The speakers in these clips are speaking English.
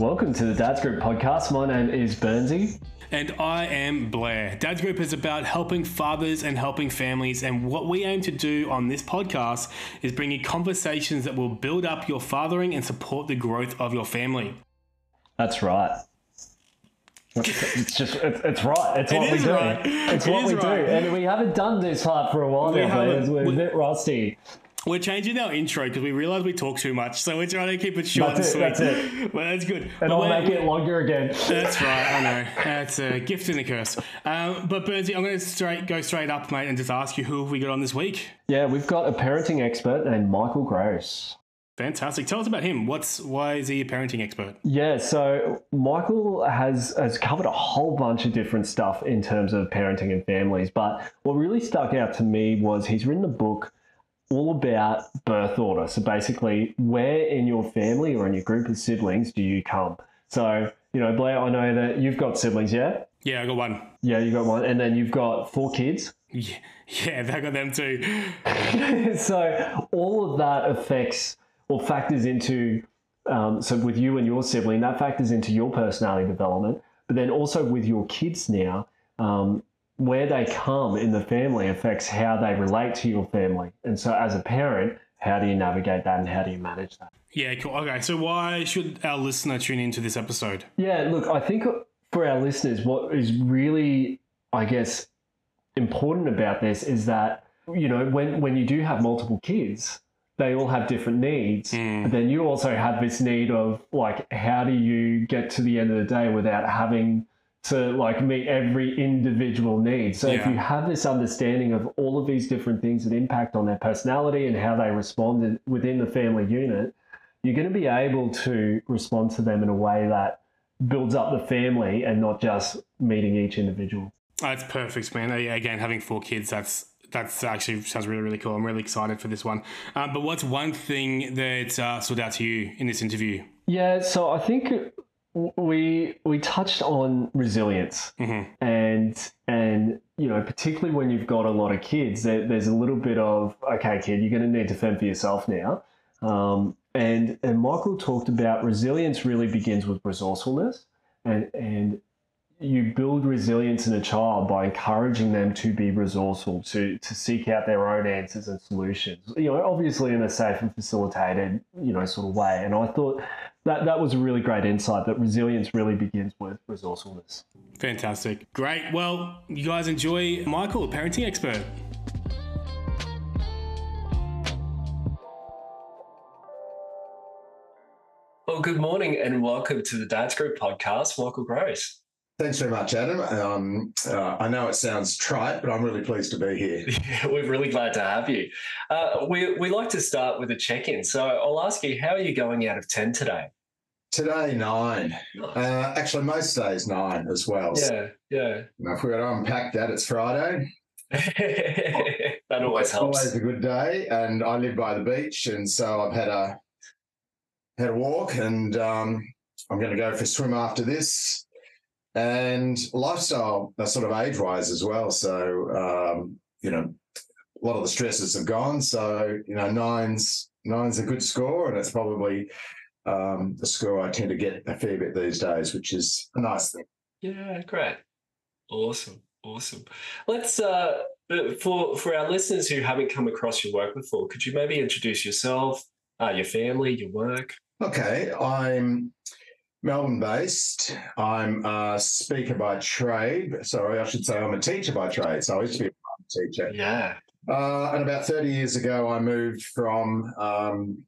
Welcome to the Dads Group podcast. My name is Burnsy. And I am Blair. Dads Group is about helping fathers and helping families. And what we aim to do on this podcast is bring you conversations that will build up your fathering and support the growth of your family. That's right. It's just, it's, it's right. It's It what we do. right. It's It what we right. do. And we haven't done this part for a while We now, haven't. We're We- a bit rusty. We're changing our intro because we realize we talk too much. So we're trying to keep it short That's and it, sweet. that's it. Well, that's good. And I'll make it longer again. That's right. I know. That's a gift and a curse. Um, but Burnsy, I'm going to straight go straight up, mate, and just ask you who have we got on this week? Yeah, we've got a parenting expert named Michael Grose. Fantastic. Tell us about him. What's why is he a parenting expert? Yeah, so Michael has has covered a whole bunch of different stuff in terms of parenting and families, but what really stuck out to me was he's written a book all about birth order. So basically, where in your family or in your group of siblings do you come? So, you know, Blair, I know that you've got siblings, yeah? Yeah, I got one. Yeah, you got one, and then you've got four kids. Yeah, yeah, I got them too. so all of that affects or factors into um, so with you and your sibling that factors into your personality development but then also with your kids now um, where they come in the family affects how they relate to your family and so as a parent how do you navigate that and how do you manage that Yeah, cool. Okay, so why should our listener tune into this episode? Yeah, look, I think for our listeners, what is really, I guess, important about this is that, you know, when, when you do have multiple kids, they all have different needs. Mm. But then you also have this need of, like, how do you get to the end of the day without having to, like, meet every individual need? So if you have this understanding of all of these different things that impact on their personality and how they respond within the family unit, you're going to be able to respond to them in a way that builds up the family and not just meeting each individual. That's perfect, man. Again, having four kids, that's that's actually sounds really really cool. I'm really excited for this one. Um, but what's one thing that uh, stood out to you in this interview? Yeah, so I think we we touched on resilience hmm and and you know particularly when you've got a lot of kids, there, there's a little bit of okay, kid, you're going to need to fend for yourself now. Um, and and Michael talked about resilience really begins with resourcefulness and and you build resilience in a child by encouraging them to be resourceful, to to seek out their own answers and solutions. You know, obviously in a safe and facilitated, you know, sort of way. And I thought that that was a really great insight that resilience really begins with resourcefulness. Fantastic, great. Well, you guys enjoy Michael, a parenting expert. Well, good morning and welcome to the Dads Group podcast. Michael Grose. Thanks very much, Adam. Um, uh, I know it sounds trite, but I'm really pleased to be here. We're really glad to have you. Uh, we, we like to start with a check in. So I'll ask you, how are you going out of 10 today? Today, nine. Uh, actually, most days, nine as well. So, Yeah, if we've got to unpack that, it's Friday. yeah. that always helps. Always a good day. And I live by the beach. And so I've had a had a walk and um, I'm going to go for a swim after this. And lifestyle, uh, sort of age wise as well. So, um, you know, a lot of the stresses have gone. So, you know, nine's nine's a good score, and it's probably um, the score I tend to get a fair bit these days, which is a nice thing. Yeah, great. Awesome. Awesome. Let's uh for for our listeners who haven't come across your work before, could you maybe introduce yourself, uh, your family, your work? Okay, I'm Melbourne based. I'm a speaker by trade. Sorry, I should say I'm a teacher by trade. So I used to be a teacher. Yeah. Uh, and about 30 years ago, I moved from um,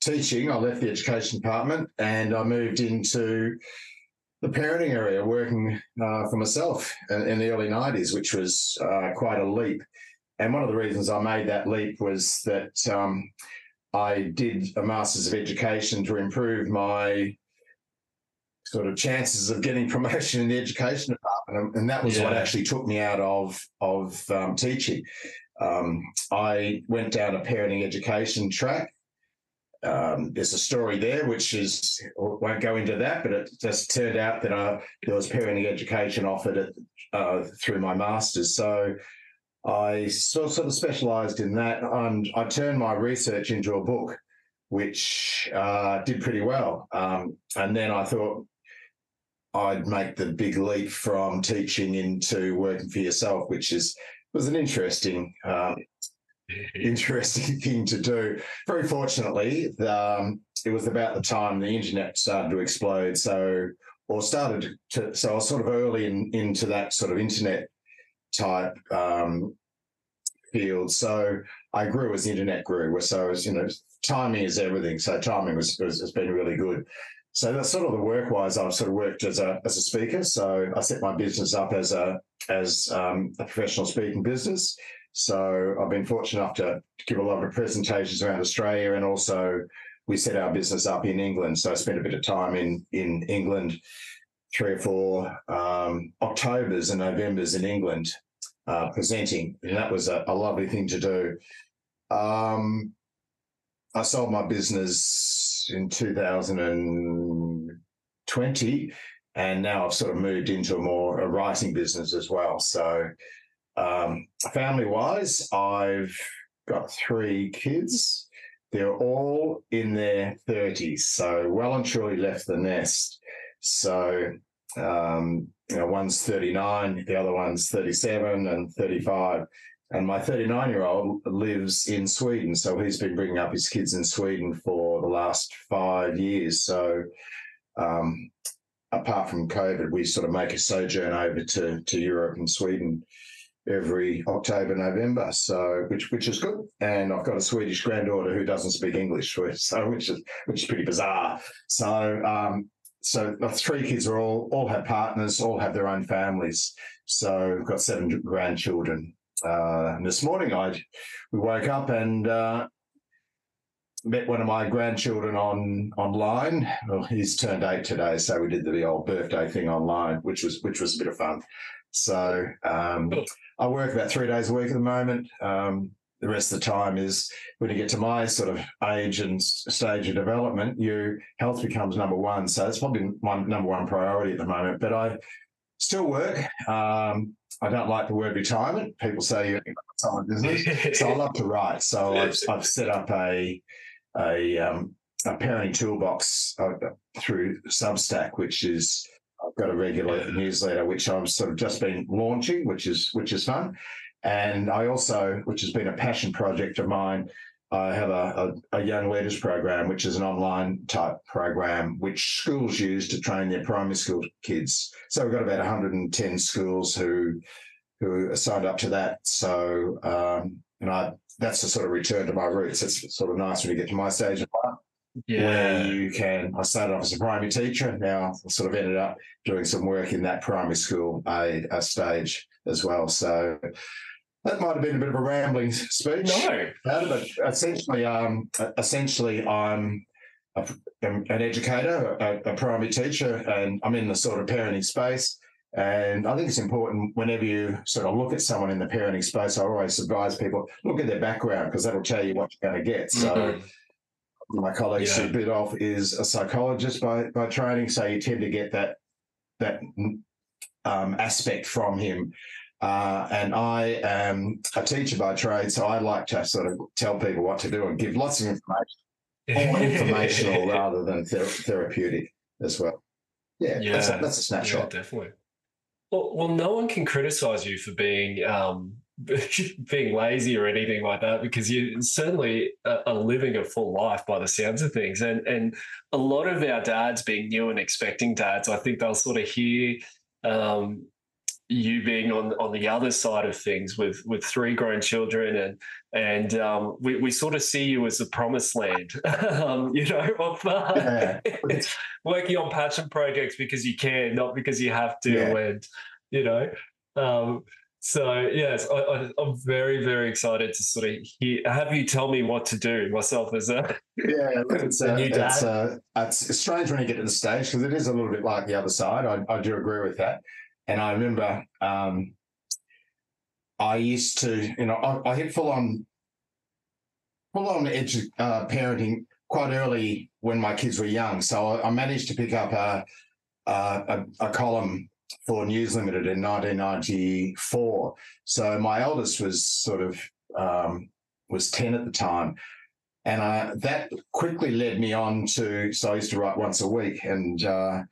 teaching. I left the education department and I moved into the parenting area, working uh, for myself in, in the early 90s, which was uh, quite a leap. And one of the reasons I made that leap was that um, I did a Masters of Education to improve my sort of chances of getting promotion in the education department. And that was what actually took me out of, of um, teaching. Um, I went down a parenting education track. Um, there's a story there, which is won't go into that, but it just turned out that uh, there was parenting education offered at, uh, through my masters. So I sort sort of specialised in that, and I turned my research into a book, which uh, did pretty well. Um, and then I thought I'd make the big leap from teaching into working for yourself, which is was an interesting um, interesting thing to do. Very fortunately, the, um, it was about the time the internet started to explode. So, or started to, so I was sort of early in, into that sort of internet type um, field. So I grew as the internet grew. So, was, you know, timing is everything. So timing was, was has been really good. So that's sort of the work wise. I've sort of worked as a as a speaker. So I set my business up as a as um, a professional speaking business. So I've been fortunate enough to give a lot of presentations around Australia, and also we set our business up in England. So I spent a bit of time in in England, three or four um, Octobers and Novembers in England, uh, presenting, and that was a, a lovely thing to do. Um, I sold my business in 2020, and now I've sort of moved into a more a writing business as well. So um, family wise, I've got three kids. They're all in their 30s, so well and truly left the nest. So, um, you know, one's 39, the other one's 37 and 35. And my 39 year old lives in Sweden. So he's been bringing up his kids in Sweden for the last five years. So, um, apart from COVID, we sort of make a sojourn over to, to Europe and Sweden every October, November. So which which is good. And I've got a Swedish granddaughter who doesn't speak English, so which is which is pretty bizarre. So um, so the three kids are all all have partners, all have their own families. So we've got seven grandchildren. Uh, and this morning I we woke up and uh, met one of my grandchildren on online. Well, he's turned eight today, so we did the old birthday thing online, which was which was a bit of fun. So um, I work about three days a week at the moment. Um, the rest of the time is when you get to my sort of age and stage of development, your health becomes number one. So it's probably my number one priority at the moment. But I still work. Um, I don't like the word retirement. People say you're in business, so I love to write. So I've, I've set up a a, um, a parenting toolbox uh, through Substack, which is I've got a regular newsletter which I've sort of just been launching, which is which is fun. And I also, which has been a passion project of mine, I have a, a, a, young leaders program, which is an online type program which schools use to train their primary school kids. So we've got about 110 schools who who are signed up to that. So um, and I that's a sort of return to my roots. It's sort of nice when you get to my stage of life yeah. where you can. I started off as a primary teacher. Now I sort of ended up doing some work in that primary school a, a stage as well. So that might have been a bit of a rambling speech. No, but essentially, um, essentially, I'm a, an educator, a, a primary teacher, and I'm in the sort of parenting space. And I think it's important whenever you sort of look at someone in the parenting space, I always advise people look at their background because that'll tell you what you're going to get. So mm-hmm my colleague yeah. Steve Biddulph is a psychologist by by training, so you tend to get that that um, aspect from him. Uh, and I am a teacher by trade, so I like to sort of tell people what to do and give lots of information, more informational rather than ther- therapeutic as well. Yeah, yeah. That's, a, that's a snapshot. Yeah, definitely. Well, well, no one can criticize you for being um, being lazy or anything like that because you certainly are living a full life by the sounds of things and and a lot of our dads being new and expecting dads i think they'll sort of hear um, you being on on the other side of things with with three grown children and and um, we, we sort of see you as the promised land um, you know of uh, yeah. working on passion projects because you can not because you have to yeah. and you know um, so yes, I, am very very excited to sort of hear, have you tell me what to do myself as a yeah. It's, a, new dad. It's, uh, it's strange when you get to the stage because it is a little bit like the other side. I, I do agree with that, and I remember um, I used to you know I, I hit full on full on edge uh, parenting quite early when my kids were young. So I, I managed to pick up a, a, a column for News Limited in 1994. So my eldest was sort of um, was 10 at the time. and uh, that quickly led me on to. So I used to write once a week, and uh,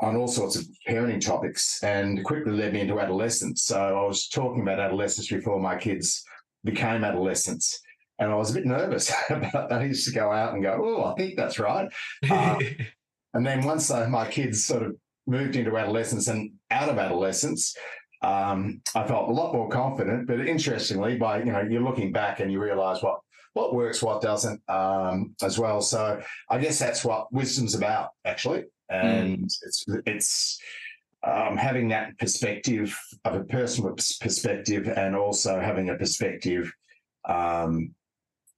on all sorts of parenting topics, and quickly led me into adolescence. So I was talking about adolescence before my kids became adolescents. And I was a bit nervous about that. I used to go out and go, oh, I think that's right. Uh, and then once uh, my kids sort of moved into adolescence and out of adolescence, um, I felt a lot more confident. But interestingly, by you know, you're looking back and you realise what what works, what doesn't, um, as well. So I guess that's what wisdom's about, actually, and mm. it's it's um, having that perspective of a personal perspective, and also having a perspective, um,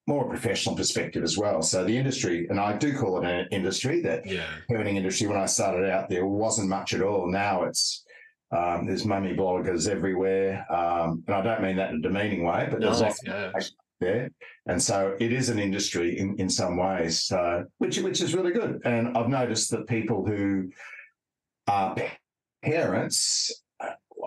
more professional perspective as well. So the industry, and I do call it an industry, that yeah. parenting industry. When I started out, there wasn't much at all. Now it's um, there's mummy bloggers everywhere, um, and I don't mean that in a demeaning way, but no, there's yeah. There, and so it is an industry in, in some ways, so, which which is really good. And I've noticed that people who are parents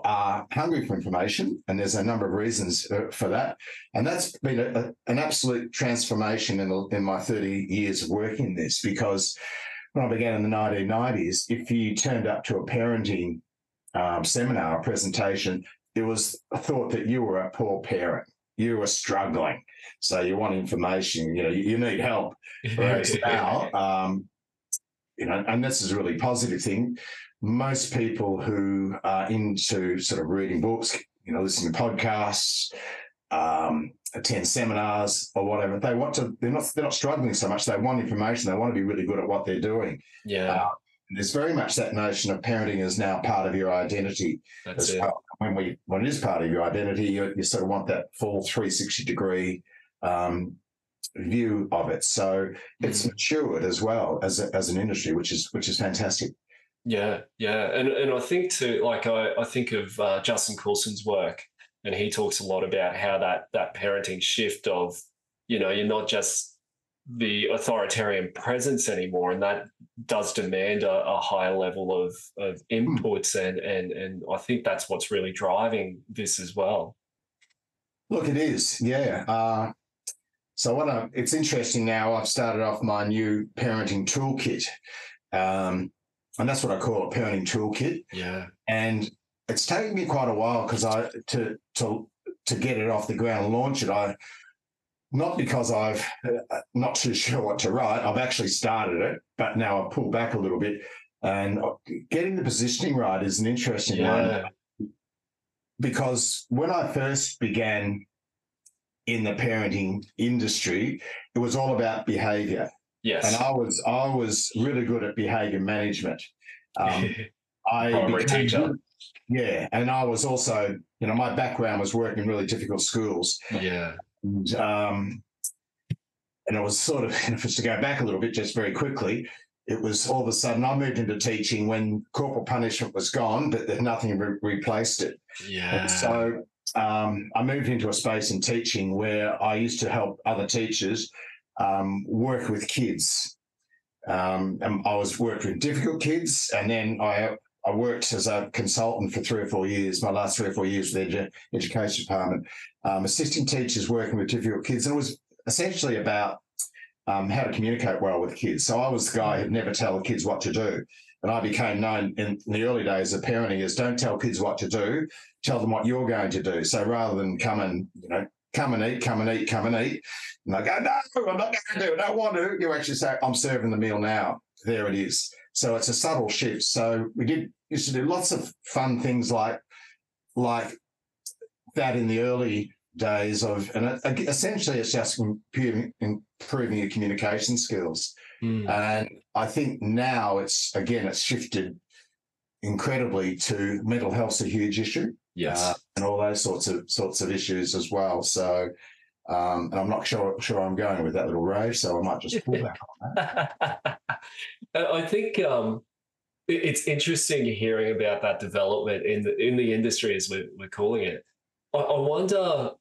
are hungry for information, and there's a number of reasons uh, for that. And that's been a, a, an absolute transformation in, in my 30 years of working this because when I began in the 1990s, if you turned up to a parenting um, seminar or presentation, it was thought that you were a poor parent. You were struggling. So you want information, you know, you, need help. Whereas now, um, you know, and this is a really positive thing most people who are into sort of reading books, you know, listening to podcasts, um, attend seminars or whatever, they want to. They're not. They're not struggling so much. They want information. They want to be really good at what they're doing. Yeah. Uh, there's very much that notion of parenting is now part of your identity. That's it. When we when it is part of your identity, you, you sort of want that full 360 degree um, view of it. So it's mm. matured as well as a, as an industry, which is which is fantastic. Yeah, yeah, and and I think too, like I, I think of uh, Justin Coulson's work, and he talks a lot about how that that parenting shift of, you know, you're not just the authoritarian presence anymore, and that does demand a, a higher level of of hmm. inputs, and and and I think that's what's really driving this as well. Look, it is, yeah. Uh, so what I, it's interesting now. I've started off my new parenting toolkit. Um, and that's what I call a parenting toolkit. Yeah. And it's taken me quite a while because I to to to get it off the ground and launch it. I not because I've uh, not too sure what to write. I've actually started it, but now I've pulled back a little bit. And getting the positioning right is an interesting yeah. one because when I first began in the parenting industry, it was all about behavior. Yes. And I was I was really good at behavior management. Um, I Primary teacher. Yeah, and I was also, you know, my background was working in really difficult schools. Yeah. And, um, and it was sort of, if to go back a little bit, just very quickly, it was all of a sudden I moved into teaching when corporal punishment was gone, but nothing re- replaced it. Yeah. And so um, I moved into a space in teaching where I used to help other teachers um, work with kids. Um, and I was worked with difficult kids, and then I I worked as a consultant for three or four years. My last three or four years with the edu- education department, um, assisting teachers working with difficult kids, and it was essentially about um, how to communicate well with kids. So I was the guy who'd never tell the kids what to do. And I became known in the early days of parenting as don't tell kids what to do, tell them what you're going to do. So rather than come and, you know, come and eat, come and eat, come and eat. And I go, no, I'm not going to do it. I don't want to. You actually say, I'm serving the meal now. There it is. So it's a subtle shift. So we did used to do lots of fun things like like that in the early days of, and it, essentially it's just improving, improving your communication skills. Mm. And I think now it's again it's shifted incredibly to mental health's a huge issue yes, uh, and all those sorts of sorts of issues as well. So, um, and I'm not sure sure I'm going with that little rave, so I might just pull back on that. I think um, it's interesting hearing about that development in the in the industry, as we're, we're calling it. I, I wonder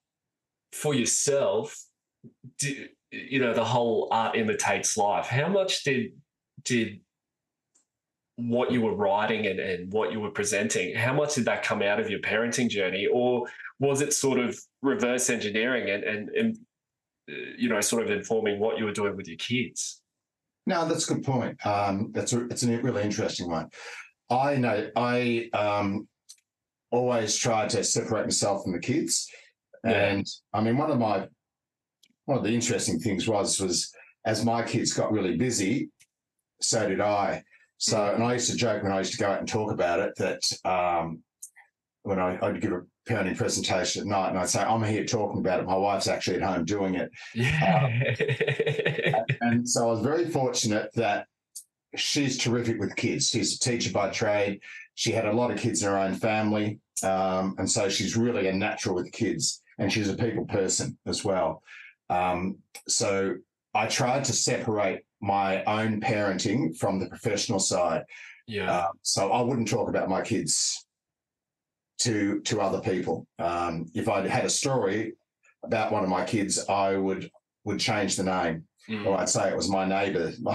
for yourself, do, you know, the whole art imitates life. How much did did what you were writing and, and what you were presenting, how much did that come out of your parenting journey? Or was it sort of reverse engineering and, and, and you know, sort of informing what you were doing with your kids. No, that's a good point. Um, that's a, it's a really interesting one. I know I um, always try to separate myself from the kids, Yeah. and I mean one of my one of the interesting things was was as my kids got really busy, so did I. So, and I used to joke when I used to go out and talk about it that um, when I, I'd give a parenting presentation at night, and I'd say, "I'm here talking about it. My wife's actually at home doing it." Yeah. And so I was very fortunate that she's terrific with kids. She's a teacher by trade. She had a lot of kids in her own family. Um, and so she's really a natural with kids and she's a people person as well. Um, so I tried to separate my own parenting from the professional side. yeah. Uh, so I wouldn't talk about my kids to to other people. Um, if I had a story about one of my kids, I would would change the name. Mm. Or I'd say it was my neighbour. I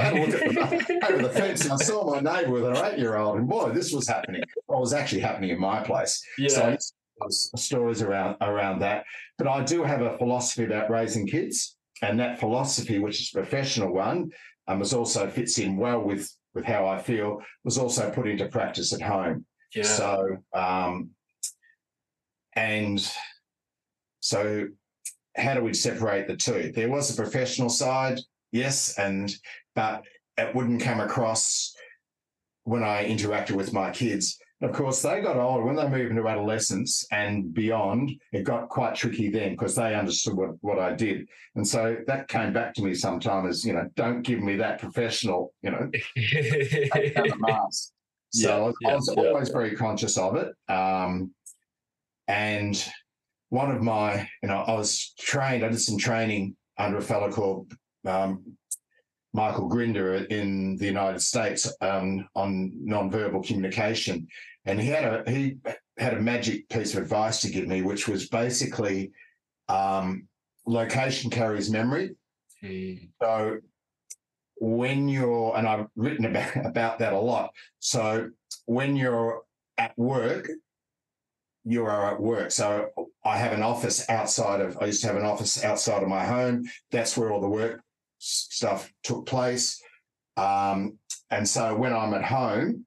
had a look at the, over the fence and I saw my neighbour with an eight-year-old, and boy, this was happening. Well, it was actually happening in my place. yeah. So I used to tell stories around around that. But I do have a philosophy about raising kids, and that philosophy, which is a professional one, um, was also fits in well with with how I feel, was also put into practice at home. Yeah. So, um, and so, how do we separate the two? There was a professional side, yes, and but it wouldn't come across when I interacted with my kids. Of course, they got older when they moved into adolescence and beyond. It got quite tricky then because they understood what, what I did, and so that came back to me sometime as you know, don't give me that professional, you know, take down the mask. So Yeah, I was, yeah, was yeah. always very conscious of it. Um, and one of my, you know, I was trained, I did some training under a fellow called um, Michael Grinder in the United States um, on nonverbal communication. And he had a he had a magic piece of advice to give me, which was basically um, location carries memory. Mm. So when you're, and I've written about, about that a lot. So when you're at work, you are at work. So I have an office outside of, I used to have an office outside of my home. That's where all the work stuff took place. Um, and so when I'm at home,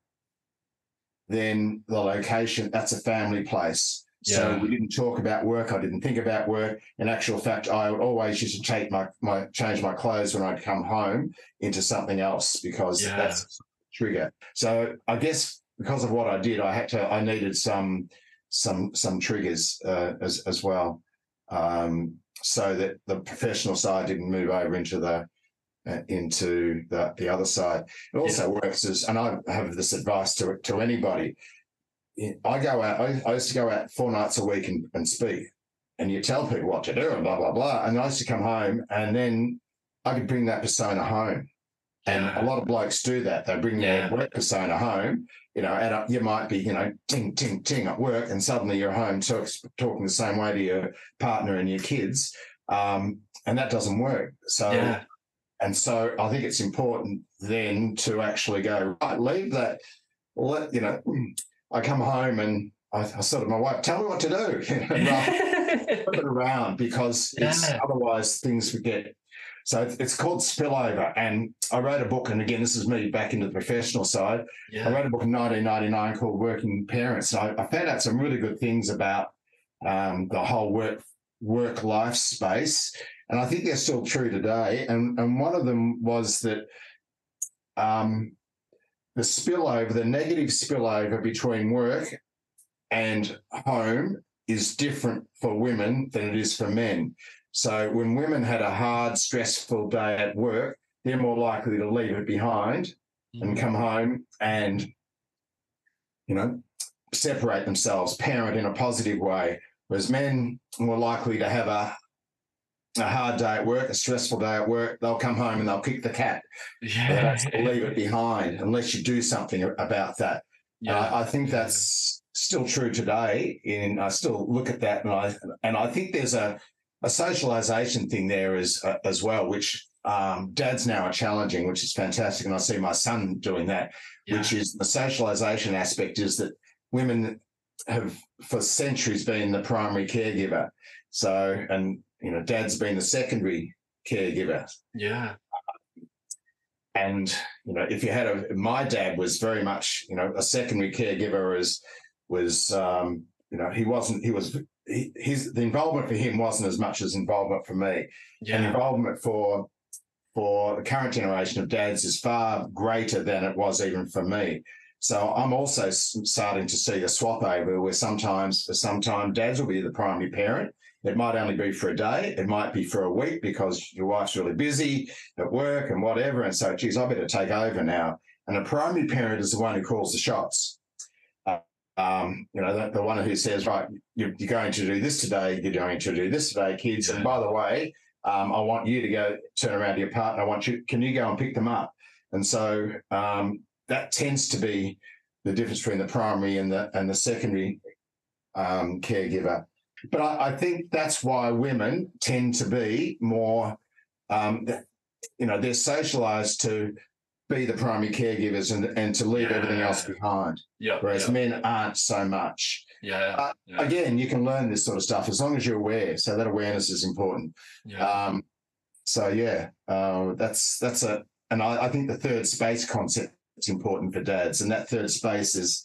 then the location, that's a family place. So Yeah. we didn't talk about work. I didn't think about work. In actual fact, I would always used to take my, my change my clothes when I'd come home into something else because Yeah. that's a trigger. So I guess because of what I did, I had to I needed some some some triggers uh, as as well, um, so that the professional side didn't move over into the uh, into the the other side. It also works as, and I have this advice to to anybody. I go out. I, I used to go out four nights a week and, and speak, and you tell people what to do and blah blah blah. And I used to come home, and then I could bring that persona home. And a lot of blokes do that. They bring Yeah. their work persona home, you know, and uh, you might be, you know, ting, ting, ting at work, and suddenly you're home talk, talking the same way to your partner and your kids. Um, and that doesn't work. So, Yeah. and so I think it's important then to actually go, right, leave that, let, you know, I come home and I, I sort of, my wife, tell me what to do. Flip it around because it's Yeah. otherwise things forget. so it's- called spillover and i wrote a book and again this is me back into the professional side i wrote a book in 1999 called working parents and i, I found out some really good things about um, the whole work work life space and i think they're still true today and and one of them was that um, the spillover the negative spillover between work and home is different for women than it is for men. So when women had a hard, stressful day at work, they're more likely to leave it behind and mm. come home and, you know, separate themselves, parent in a positive way. Whereas men are more likely to have a a hard day at work, a stressful day at work, they'll come home and they'll kick the cat. Yeah. leave it behind unless you do something about that. Yeah. I, I think that's still true today. In I still look at that, and I and I think there's a a socialization thing there as uh, as well, which um, dads now are challenging, which is fantastic, and I see my son doing that. Which is the socialization aspect is that women have for centuries been the primary caregiver. So and you know, dad's been the secondary caregiver. Yeah. And, you know, if you had a, my dad was very much, you know, a secondary caregiver as was, um, you know, he wasn't, he was, he, his, the involvement for him wasn't as much as involvement for me. Yeah. And involvement for, for the current generation of dads is far greater than it was even for me. So I'm also starting to see a swap over where sometimes, for some time, dads will be the primary parent. It might only be for a day. It might be for a week because your wife's really busy at work and whatever. And so, geez, I better take over now. And the primary parent is the one who calls the shots. Uh, um, you know, the, the, one who says, right, you're, you're, going to do this today. You're going to do this today, kids. And by the way, um, I want you to go turn around to your partner. I want you, can you go and pick them up? And so um, that tends to be the difference between the primary and the and the secondary um, caregiver. But I, I, think that's why women tend to be more, um, you know, they're socialized to be the primary caregivers and and to leave yeah. everything else behind. Yeah. Whereas yeah. men aren't so much. Yeah, uh, yeah, Again, you can learn this sort of stuff as long as you're aware. So that awareness is important. Yeah. Um, so yeah, uh, that's that's a, and I, I think the third space concept is important for dads. And that third space is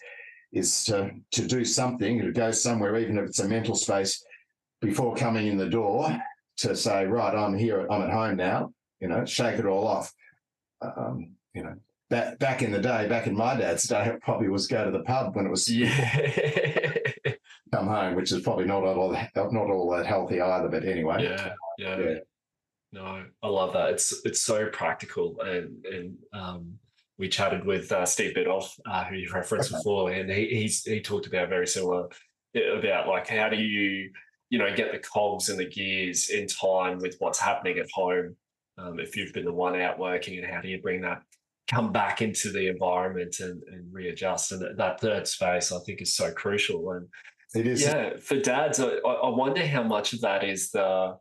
is to to do something, to go somewhere, even if it's a mental space, before coming in the door, to say, right, I'm here, I'm at home now. You know, shake it all off. Um, you know, back back in the day, back in my dad's day, it probably was go to the pub when it was yeah. come home, which is probably not all not all that healthy either. But anyway, yeah, yeah. yeah. No, I love that. It's it's so practical and and um, we chatted with uh, Steve Biddulph, uh, who you referenced before, and he he's, he talked about very similar about like how do you you know get the cogs and the gears in time with what's happening at home um, if you've been the one out working, and how do you bring that come back into the environment and, and readjust? And that third space, I think, is so crucial. And it is, yeah, for dads, I, I wonder how much of that is the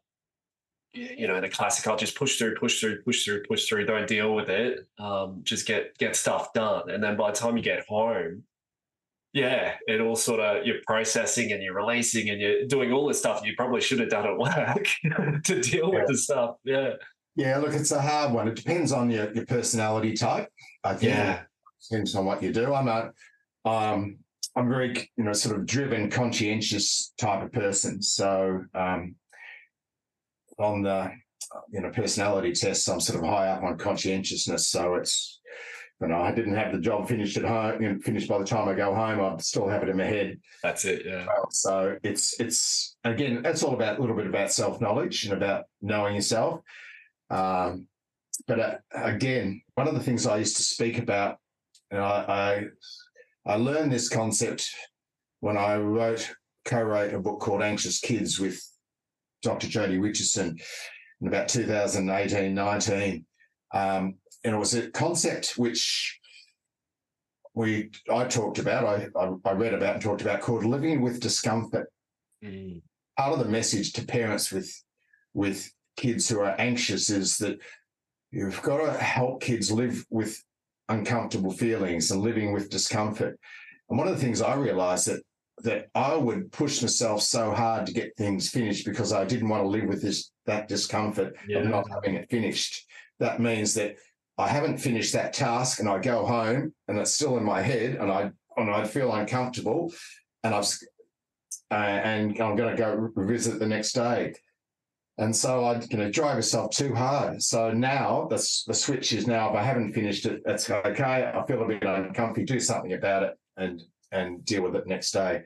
you know the classic i'll just push through push through push through push through don't deal with it. Um, just get get stuff done. And then by the time you get home yeah it all sort of you're processing and you're releasing and you're doing all the stuff you probably should have done at work to deal yeah. with the stuff yeah. Yeah look it's a hard one. It depends on your, your personality type. I think yeah depends on what you do. I'm a um i'm very you know sort of driven conscientious type of person. So um on the you know personality tests, I'm sort of high up on conscientiousness. So it's you know I didn't have the job finished at home, you know, finished by the time I go home. I still have it in my head. That's it. Yeah. So it's it's again, it's all about a little bit about self knowledge and about knowing yourself. Um, but uh, again, one of the things I used to speak about, and I, I I learned this concept when I wrote co-wrote a book called Anxious Kids with Dr. Jodie Richardson in about 2018 19. Um, and it was a concept which we I talked about, I, I, I read about and talked about called living with discomfort. Mm. Part of the message to parents with with kids who are anxious is that you've got to help kids live with uncomfortable feelings and living with discomfort. And one of the things I realized that that I would push myself so hard to get things finished because I didn't want to live with this that discomfort yeah. of not having it finished. That means that I haven't finished that task and I go home and it's still in my head and I and I feel uncomfortable and I've uh, and I'm going to go revisit the next day. And so I, you know, drive myself too hard. So now the, the switch is now if I haven't finished it, it's okay. I feel a bit uncomfortable, Do something about it, and and deal with it next day.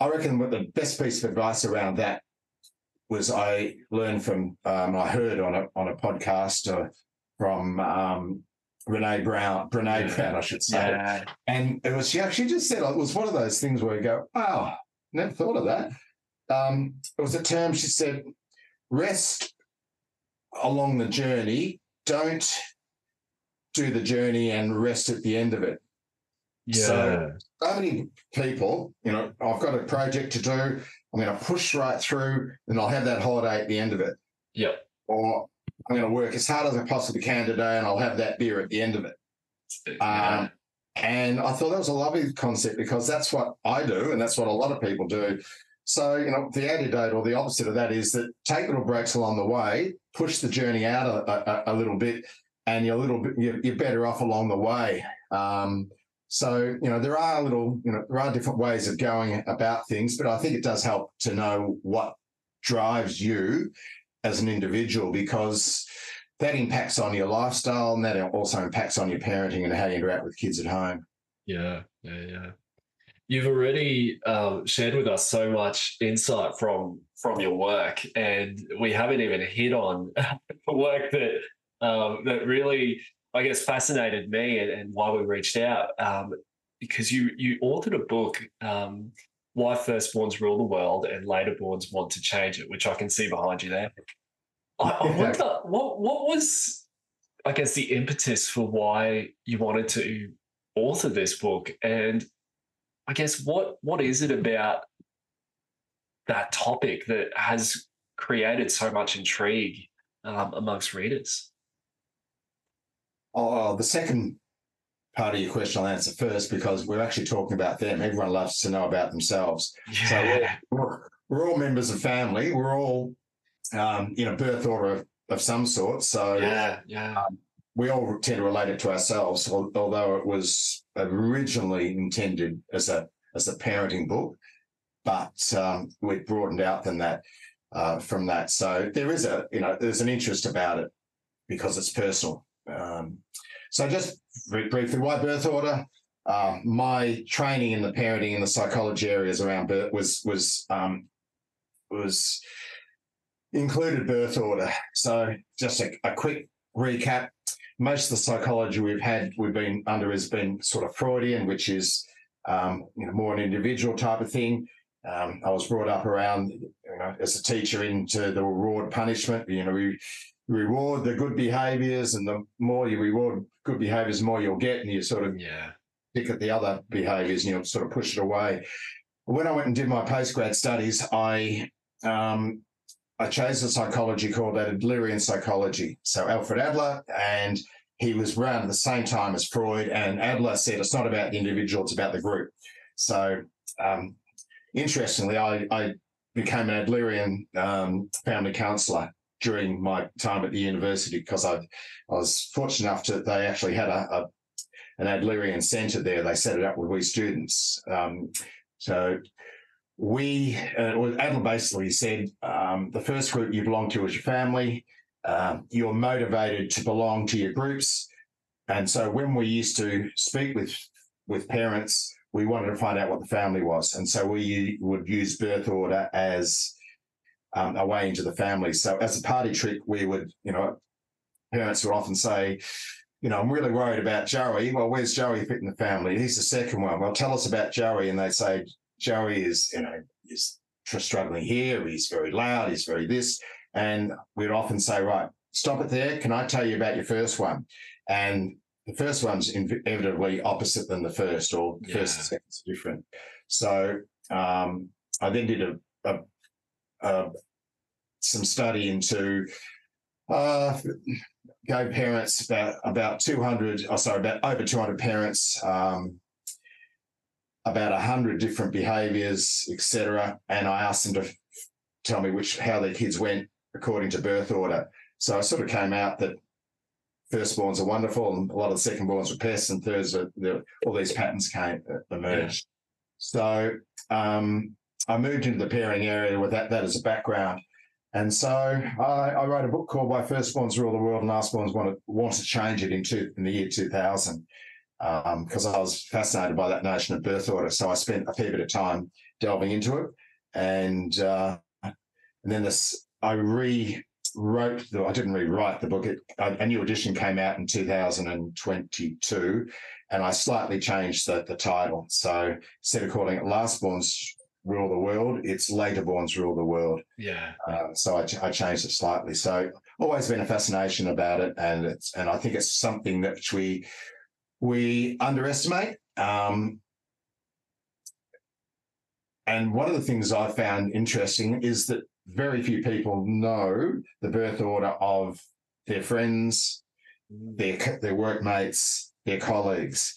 I reckon what the best piece of advice around that was I learned from um, I heard on a on a podcast uh, from um, Renee Brown, Brene Brown, I should say, yeah. and it was she actually just said it was one of those things where you go, "Wow, never thought of that." Um, it was a term she said, "Rest along the journey. Don't do the journey and rest at the end of it." Yeah. So, so many people, you know, I've got a project to do. I'm going to push right through, and I'll have that holiday at the end of it. Yep. Or I'm going to work as hard as I possibly can today, and I'll have that beer at the end of it. Yeah. Um, and I thought that was a lovely concept because that's what I do, and that's what a lot of people do. So, you know, the antidote or the opposite of that is that take little breaks along the way, push the journey out a, a, a little bit, and you're a little bit, you're, you're better off along the way. Um, so, you know, there are little, you know, there are different ways of going about things, but I think it does help to know what drives you as an individual because that impacts on your lifestyle and that also impacts on your parenting and how you interact with kids at home. Yeah, yeah, yeah. You've already um, shared with us so much insight from from your work, and we haven't even hit on the work that um, that really, I guess, fascinated me and, and why we reached out. Um, because you you authored a book, um, "Why Firstborns Rule the World and Laterborns Want to Change It," which I can see behind you there. I, I wonder what what was, I guess, the impetus for why you wanted to author this book, and I guess what what is it about that topic that has created so much intrigue um, amongst readers? Oh, the second part of your question I'll answer first because we're actually talking about them. Everyone loves to know about themselves. Yeah. So we're, we're, all members of family. We're all um, in a birth order of, of some sort. So yeah, yeah. Um, we all tend to relate it to ourselves, although it was originally intended as a as a parenting book, but um, we broadened out than that uh, from that. So there is a you know there's an interest about it because it's personal. Um, so just very briefly, why birth order? Um, my training in the parenting and the psychology areas around birth was was um, was included birth order. So just a, a quick recap most of the psychology we've had we've been under has been sort of Freudian, which is um, you know, more an individual type of thing. Um, I was brought up around, you know, as a teacher into the reward punishment. You know, we reward the good behaviors, and the more you reward good behaviors, the more you'll get, and you sort of yeah pick at the other behaviors, and you'll sort of push it away. When I went and did my postgrad studies, I um, I chose a psychology called Adlerian psychology. So Alfred Adler, and he was around at the same time as Freud. And Adler said it's not about the individual, it's about the group. So um, interestingly, I, I, became an Adlerian um, family counsellor during my time at the university because I, I was fortunate enough to they actually had a, a an Adlerian centre there. They set it up with we students. Um, so we, uh, Adler basically said um, the first group you belong to is your family. Uh, you're motivated to belong to your groups. And so when we used to speak with with parents, we wanted to find out what the family was. And so we would use birth order as um, a way into the family. So as a party trick, we would, you know, parents would often say, you know, I'm really worried about Joey. Well, where's Joey fit in the family? He's the second one. Well, tell us about Joey. And they say, Joey is, you know, is struggling here. He's very loud. He's very this. And we'd often say, right, stop it there. Can I tell you about your first one? And the first one's inevitably opposite than the first, or the yeah. first and second's different. So um, I then did a, a, a some study into uh, gave parents about about 200 oh sorry about over 200 parents um, about a hundred different behaviours, etc. And I asked them to tell me which how their kids went according to birth order. So I sort of came out that firstborns are wonderful, and a lot of the secondborns were pests, and thirds are all these patterns came uh, emerged. Yeah. So um, I moved into the pairing area with that that as a background. And so I, I, wrote a book called Why Firstborns Rule the World and Lastborns Want to, want to Change It in, two, in the year 2000 because um, I was fascinated by that notion of birth order. So I spent a fair bit of time delving into it, and uh, and then this I rewrote. The, I didn't rewrite the book. It, a, new edition came out in 2022, and I slightly changed the, the title. So instead of calling it "Lastborns Rule the World," it's "Laterborns Rule the World." Yeah. Uh, so I, I changed it slightly. So always been a fascination about it, and it's and I think it's something that we we underestimate. Um, and one of the things I found interesting is that very few people know the birth order of their friends, their their workmates, their colleagues.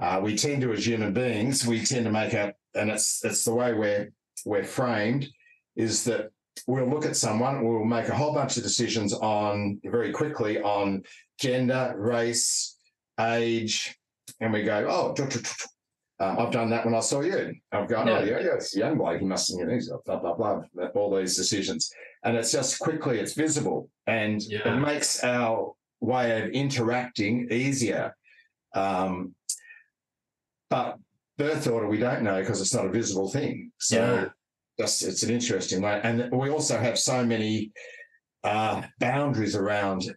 Uh, we tend to, as human beings, we tend to make a, and it's it's the way we're we're framed is that we'll look at someone, we'll make a whole bunch of decisions on very quickly on gender, race, age, and we go, oh, um, I've done that when I saw you. I've gone, oh, yeah, yeah, it's a young bloke. He must, you know, he's blah, blah, blah, all these decisions. And it's just quickly, it's visible and yeah. it makes our way of interacting easier. Um, but birth order, we don't know because it's not a visible thing. So yeah. just, it's an interesting way. And we also have so many uh, boundaries around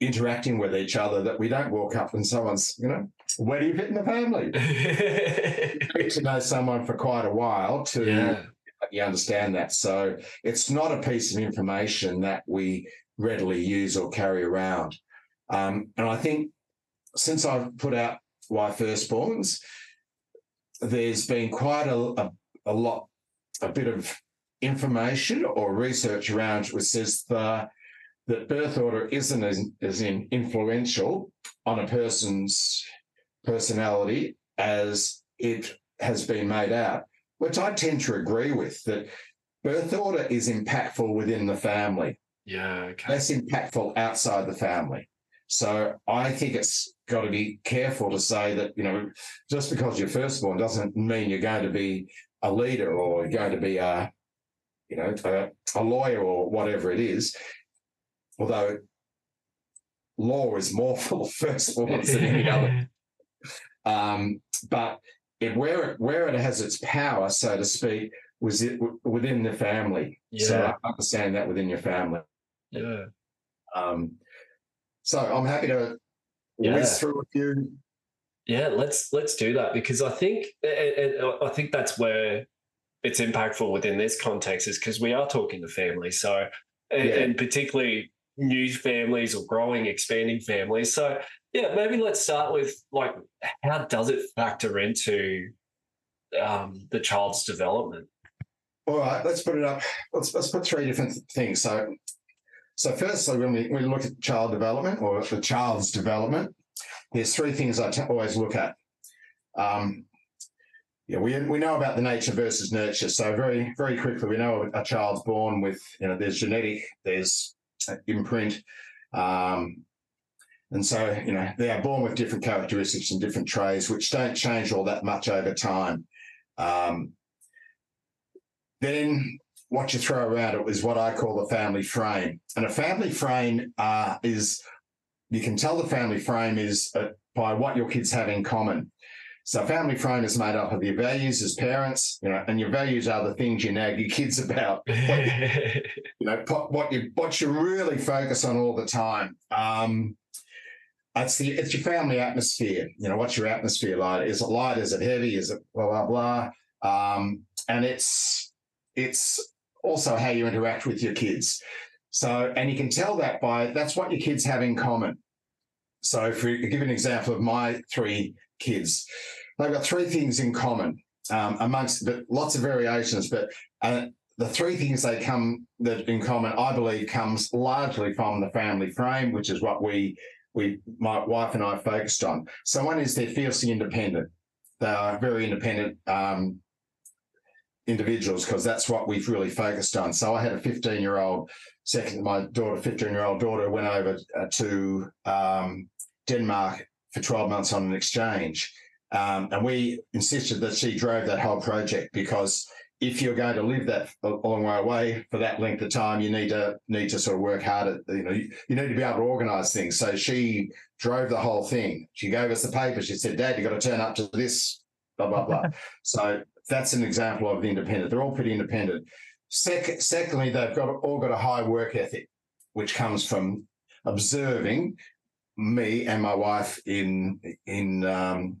interacting with each other that we don't walk up and someone's, you know, where do you fit in the family? Get to know someone for quite a while to yeah. you understand that. So it's not a piece of information that we readily use or carry around. Um, and I think since I've put out Why Firstborns, there's been quite a, a, a lot, a bit of information or research around which says the that birth order isn't as, as in influential on a person's personality as it has been made out, which I tend to agree with that birth order is impactful within the family. Yeah. Okay. Less impactful outside the family. So I think it's got to be careful to say that, you know, just because you're firstborn doesn't mean you're going to be a leader or you're going to be a, you know, a, a lawyer or whatever it is although law is more full of firstborns than any other. Um, but it, where it where it has its power, so to speak, was it w- within the family. Yeah. So I understand that within your family. Yeah. Um, so I'm happy to yeah. whiz through a few. Yeah, let's let's do that because I think and I think that's where it's impactful within this context is because we are talking to family. So and, yeah. and particularly new families or growing, expanding families. So, yeah, maybe let's start with like, how does it factor into um, the child's development? All right, let's put it up. Let's let's put three different things. So, so firstly, when we, we look at child development or the child's development, there's three things I t- always look at. Um, yeah, we, we know about the nature versus nurture. So very very quickly, we know a child's born with you know there's genetic, there's imprint. Um, and so, you know, they are born with different characteristics and different traits, which don't change all that much over time. Um, then what you throw around it is what I call the family frame. And a family frame uh, is, you can tell the family frame is uh, by what your kids have in common. So family frame is made up of your values as parents, you know, and your values are the things you nag your kids about. you, know, what you what you really focus on all the time. Um, it's the it's your family atmosphere. You know, what's your atmosphere like? Is it light? Is it heavy? Is it blah blah blah? Um, and it's it's also how you interact with your kids. So, and you can tell that by that's what your kids have in common. So, if we give an example of my three kids, they've got three things in common um, amongst but lots of variations, but uh, the three things they come that in common, I believe, comes largely from the family frame, which is what we we my wife and I focused on. So one is they're fiercely independent. They are very independent um, individuals because that's what we've really focused on. So I had a 15 year old second, my daughter, 15 year old daughter, went over uh, to um, Denmark for 12 months on an exchange. Um, and we insisted that she drove that whole project because if you're going to live that a long way away for that length of time, you need to need to sort of work hard at you know you, you need to be able to organise things. So she drove the whole thing. She gave us the paper. She said, "Dad, you got to turn up to this." Blah blah blah. so that's an example of the independent. They're all pretty independent. Sec- secondly, they've got all got a high work ethic, which comes from observing me and my wife in in um,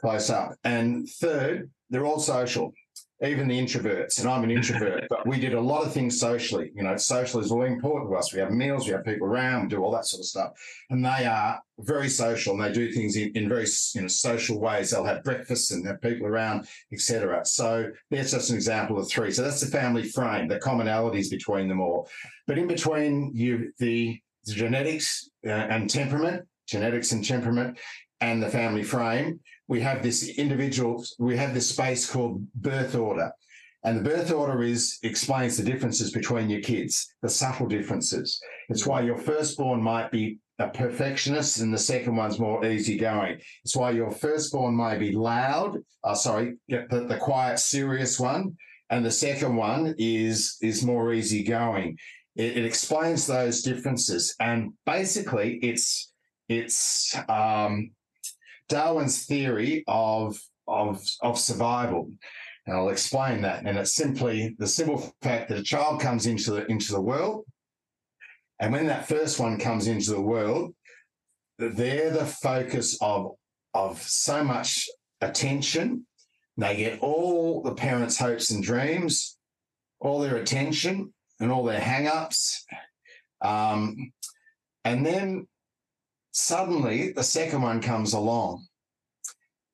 close up. And third, they're all social, even the introverts. And I'm an introvert, but we did a lot of things socially. You know, social is really important to us. We have meals, we have people around, we do all that sort of stuff. And they are very social and they do things in, in very you know social ways. They'll have breakfast and have people around, etc. So that's just an example of three. So that's the family frame, the commonalities between them all. But in between you the the genetics uh, and temperament, genetics and temperament, and the family frame, we have this individual, we have this space called birth order. And the birth order is explains the differences between your kids, the subtle differences. It's why your firstborn might be a perfectionist and the second one's more easygoing. It's why your firstborn may be loud, uh, sorry, the, the quiet, serious one, and the second one is is more easygoing. It, it explains those differences, and basically, it's it's um, Darwin's theory of of of survival. And I'll explain that. And it's simply the simple fact that a child comes into the into the world, and when that first one comes into the world, they're the focus of of so much attention they get all the parents' hopes and dreams, all their attention, and all their hang ups. Um, and then suddenly the second one comes along.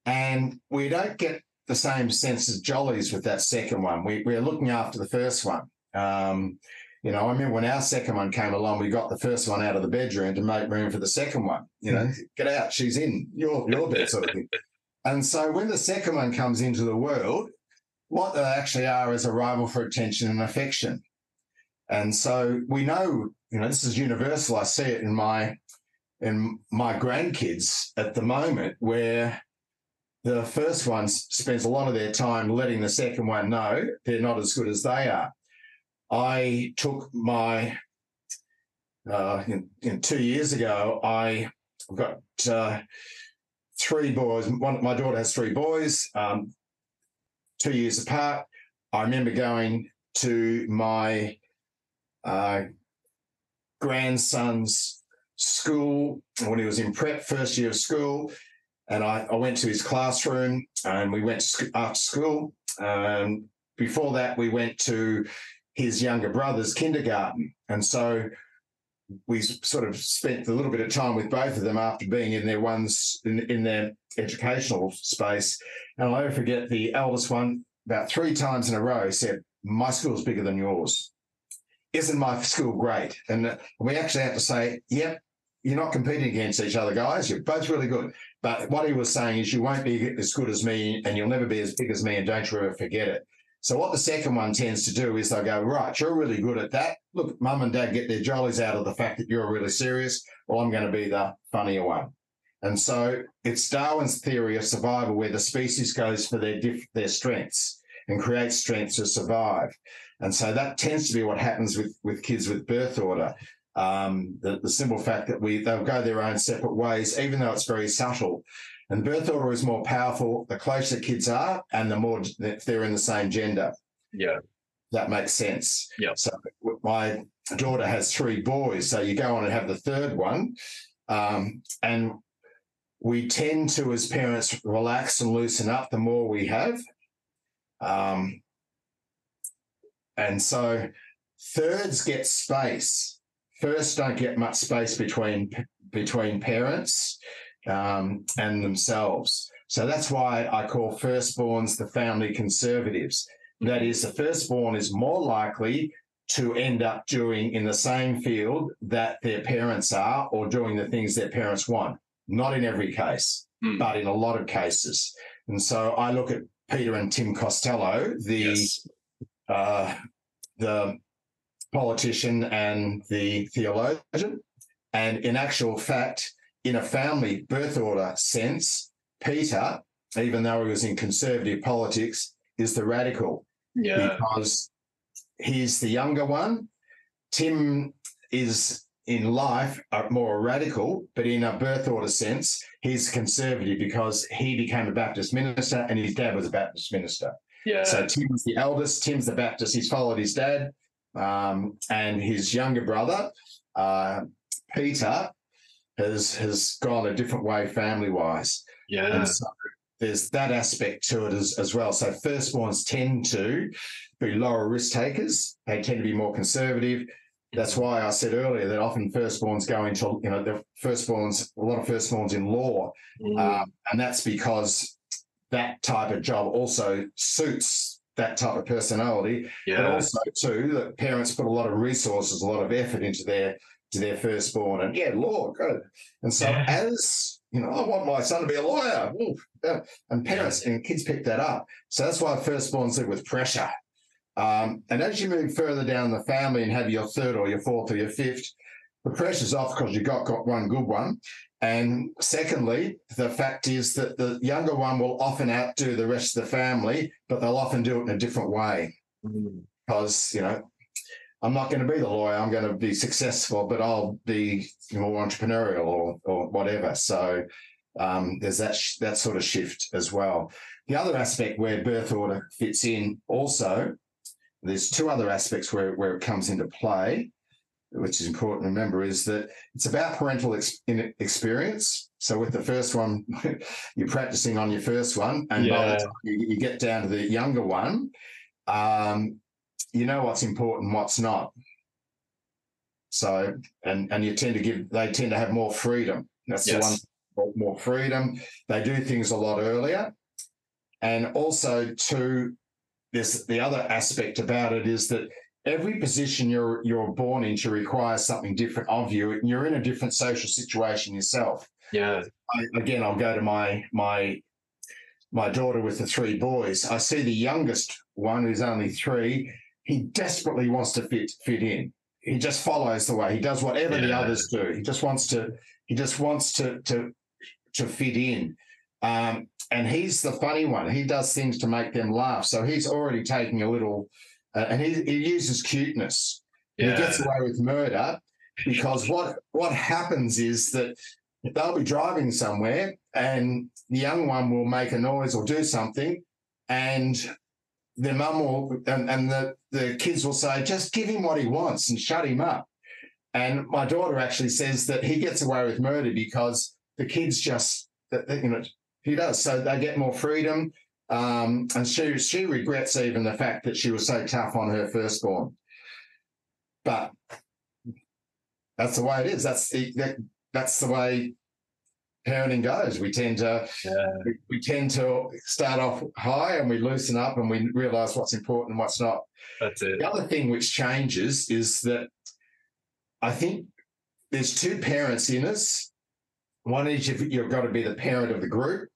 And we don't get the same sense of jollies with that second one. We, we're looking after the first one. Um, you know, I remember when our second one came along, we got the first one out of the bedroom to make room for the second one. You know, mm. get out, she's in your your bed sort of thing. And so when the second one comes into the world, what they actually are is a rival for attention and affection. And so we know, you know, this is universal. I see it in my in my grandkids at the moment where the first one spends a lot of their time letting the second one know they're not as good as they are. I took my uh, in, in two years ago, I got uh, three boys. One, my daughter has three boys, um, two years apart. I remember going to my uh, grandson's school when he was in prep, first year of school. And I, I went to his classroom and we went to, after school. Um, before that, we went to his younger brother's kindergarten. And so we sort of spent a little bit of time with both of them after being in their ones in, in their educational space. And I'll never forget the eldest one about three times in a row said, My school's bigger than yours. Isn't my school great? And we actually had to say, Yep, you're not competing against each other, guys. You're both really good. But what he was saying is, you won't be as good as me and you'll never be as big as me. And don't you ever forget it. So what the second one tends to do is they'll go, right, you're really good at that. Look, mum and dad get their jollies out of the fact that you're really serious. Well, I'm going to be the funnier one. And so it's Darwin's theory of survival where the species goes for their diff- their strengths and creates strength to survive. And so that tends to be what happens with, with kids with birth order. Um, the, the simple fact that we they'll go their own separate ways, even though it's very subtle. And birth order is more powerful the closer kids are and the more if they're in the same gender. Yeah. That makes sense. Yeah. So my daughter has three boys. So you go on and have the third one. Um, and we tend to, as parents, relax and loosen up the more we have. Um, and so thirds get space. First don't get much space between between parents um, and themselves. So that's why I call firstborns the family conservatives. That is, the firstborn is more likely to end up doing in the same field that their parents are or doing the things their parents want. Not in every case, mm. but in a lot of cases. And so I look at Peter and Tim Costello, the yes. uh, the politician and the theologian, and in actual fact, in a family birth order sense, Peter, even though he was in conservative politics, is the radical. Yeah. Because he's the younger one. Tim is in life more radical, but in a birth order sense, he's conservative because he became a Baptist minister and his dad was a Baptist minister. Yeah. So Tim's the eldest, Tim's the Baptist, he's followed his dad. Um, and his younger brother, uh, Peter, has has gone a different way family wise. Yeah. And so there's that aspect to it as, as well. So firstborns tend to be lower risk takers. They tend to be more conservative. That's why I said earlier that often firstborns go into, you know, the firstborns, a lot of firstborns in law. Mm. Um, and that's because that type of job also suits that type of personality. Yeah. But also, too, that parents put a lot of resources, a lot of effort into their to their firstborn. And yeah, law, good. And so yeah. as you know, I want my son to be a lawyer. And parents and kids pick that up. So that's why firstborns live with pressure. Um, and as you move further down the family and have your third or your fourth or your fifth, the pressure's off because you got got one good one. And secondly, the fact is that the younger one will often outdo the rest of the family, but they'll often do it in a different way. Mm. Because, you know, I'm not going to be the lawyer. I'm going to be successful, but I'll be more entrepreneurial or, or whatever. So um, there's that sh- that sort of shift as well. The other aspect where birth order fits in also, there's two other aspects where, where it comes into play, which is important to remember, is that it's about parental ex- experience. So with the first one, you're practicing on your first one, and yeah. by the time you, you, get down to the younger one, um, you know what's important, what's not. So, and and you tend to give, they tend to have more freedom. That's yes. the one, more freedom. They do things a lot earlier. And also, to this, the other aspect about it is that every position you're you're born into requires something different of you, and you're in a different social situation yourself. Yeah. I, again, I'll go to my my my daughter with the three boys. I see the youngest one who's only three he desperately wants to fit fit in. He just follows the way. He does whatever yeah. the others do. He just wants to. He just wants to to to fit in. Um, and he's the funny one. He does things to make them laugh. So he's already taking a little, uh, and he, he uses cuteness. Yeah. He gets away with murder because what what happens is that they'll be driving somewhere and the young one will make a noise or do something, and their mum will and, and the, the kids will say, just give him what he wants and shut him up. And my daughter actually says that he gets away with murder because the kids just you know he does. So they get more freedom. Um, and she she regrets even the fact that she was so tough on her firstborn. But that's the way it is. That's that, that's the way parenting goes. We tend to yeah. we, we, tend to start off high and we loosen up and we realize what's important and what's not. That's it. The other thing which changes is that I think there's two parents in us. One is you've, you've got to be the parent of the group,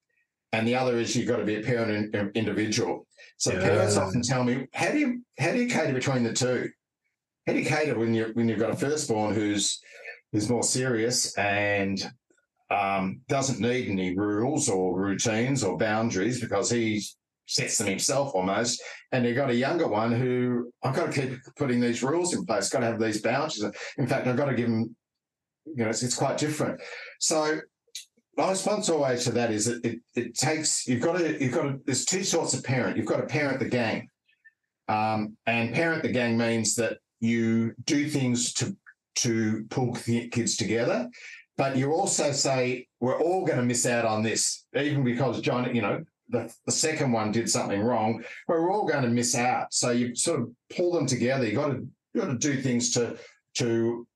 and the other is you've got to be a parent in, in, individual. So yeah. parents often tell me, how do you how do you cater between the two? How do you cater when you when you've got a firstborn who's who's more serious and um, doesn't need any rules or routines or boundaries because he sets them himself almost. And you've got a younger one who I've got to keep putting these rules in place, got to have these boundaries. In fact, I've got to give him, you know, it's, it's quite different. So my response always to that is that it, it takes, you've got to, you've got to, there's two sorts of parent. You've got to parent the gang. Um, and parent the gang means that you do things to to pull kids together but you also say we're all going to miss out on this, even because John, you know, the, the second one did something wrong. We're all going to miss out. So you sort of pull them together. You got to you got to do things to to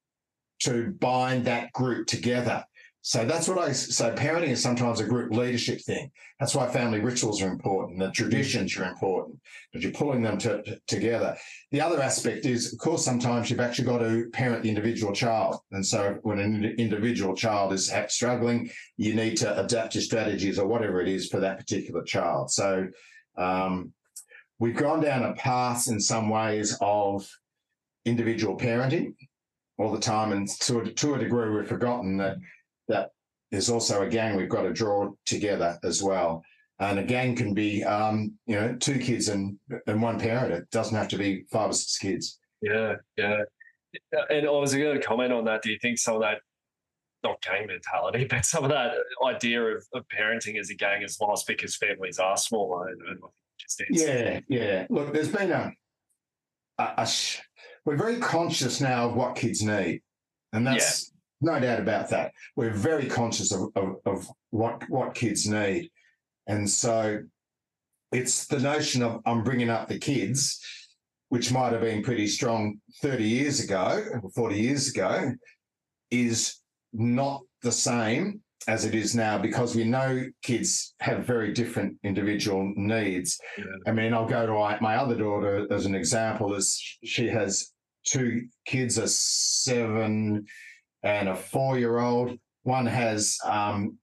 to bind that group together. So that's what I so parenting is sometimes a group leadership thing. That's why family rituals are important. The traditions are important because you're pulling them to, to, together. The other aspect is, of course, sometimes you've actually got to parent the individual child. And so when an individual child is struggling, you need to adapt your strategies or whatever it is for that particular child. So um, we've gone down a path in some ways of individual parenting all the time, and to a, to a degree, we've forgotten that that there's also a gang we've got to draw together as well. And a gang can be, um, you know, two kids and and one parent. It doesn't have to be five or six kids. Yeah, yeah. And I was going to comment on that. Do you think some of that, not gang mentality, but some of that idea of, of parenting as a gang is lost because families are smaller? And, and yeah, yeah. Look, there's been a, a, a, we're very conscious now of what kids need, and that's no doubt about that. We're very conscious of, of, of what what kids need, and so it's the notion of I'm bringing up the kids, which might have been pretty strong 30 years ago, or 40 years ago, is not the same as it is now because we know kids have very different individual needs. Yeah. I mean, I'll go to my other daughter as an example, as she has two kids, a seven and a four year old. One has um,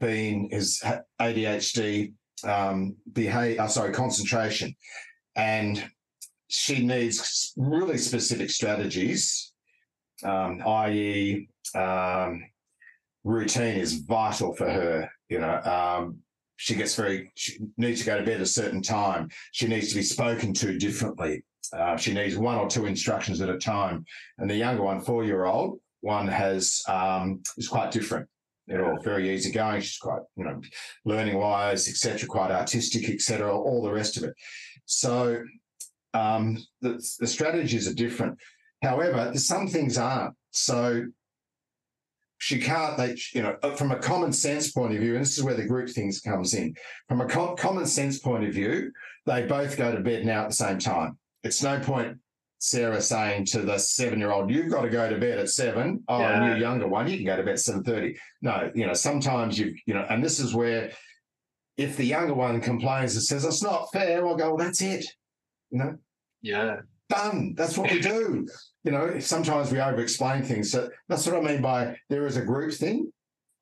been his ADHD um, behavior, uh, sorry, concentration. And she needs really specific strategies, um, i.e., um, routine is vital for her. You know, um, she gets very, she needs to go to bed at a certain time. She needs to be spoken to differently. Uh, she needs one or two instructions at a time. And the younger one, four year old, one has um, is quite different. They're all very easygoing. She's quite, you know, learning wise, etc., quite artistic, etc., all the rest of it. So um, the, the strategies are different. However, some things aren't. So she can't, they, you know, from a common sense point of view, and this is where the group things comes in. From a com- common sense point of view, they both go to bed now at the same time. It's no point Sarah saying to the seven-year-old, "You've got to go to bed at seven. Oh, yeah. and your younger one, you can go to bed at seven thirty. No, you know, sometimes you, you know, and this is where if the younger one complains and says it's not fair, I'll go, well, that's it. You know, yeah, done. That's what we do. You know, sometimes we over-explain things. So that's what I mean by there is a group thing,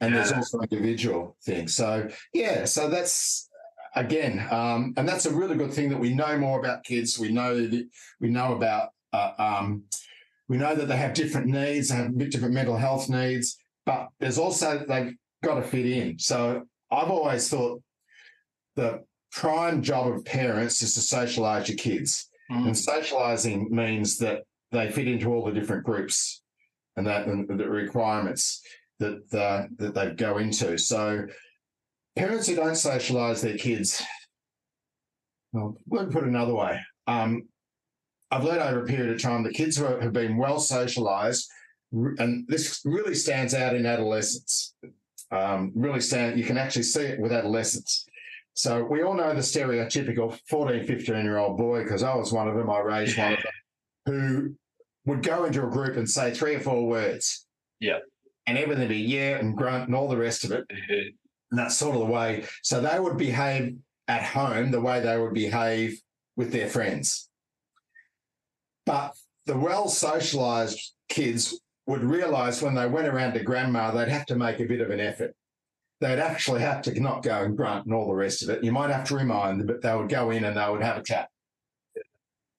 and yeah. there's also individual thing. So yeah, so that's again, um, and that's a really good thing that we know more about kids. We know that we know about uh, um, we know that they have different needs, they have different mental health needs, but there's also they've got to fit in. So I've always thought the prime job of parents is to socialize your kids, mm. and socializing means that they fit into all the different groups and that and the requirements that uh, that they go into. So parents who don't socialise their kids, well, let me put it another way. Um, I've learned over a period of time that kids who have been well socialised, and this really stands out in adolescence. Um, really stand, you can actually see it with adolescents. So we all know the stereotypical 14, 15 year old boy, because I was one of them, I raised one of them, who would go into a group and say three or four words. Yeah. And everything be yeah and grunt and all the rest of it. Mm-hmm. And that's sort of the way. So they would behave at home the way they would behave with their friends. But the well socialized kids would realize when they went around to grandma, they'd have to make a bit of an effort. They'd actually have to not go and grunt and all the rest of it. You might have to remind them, but they would go in and they would have a chat.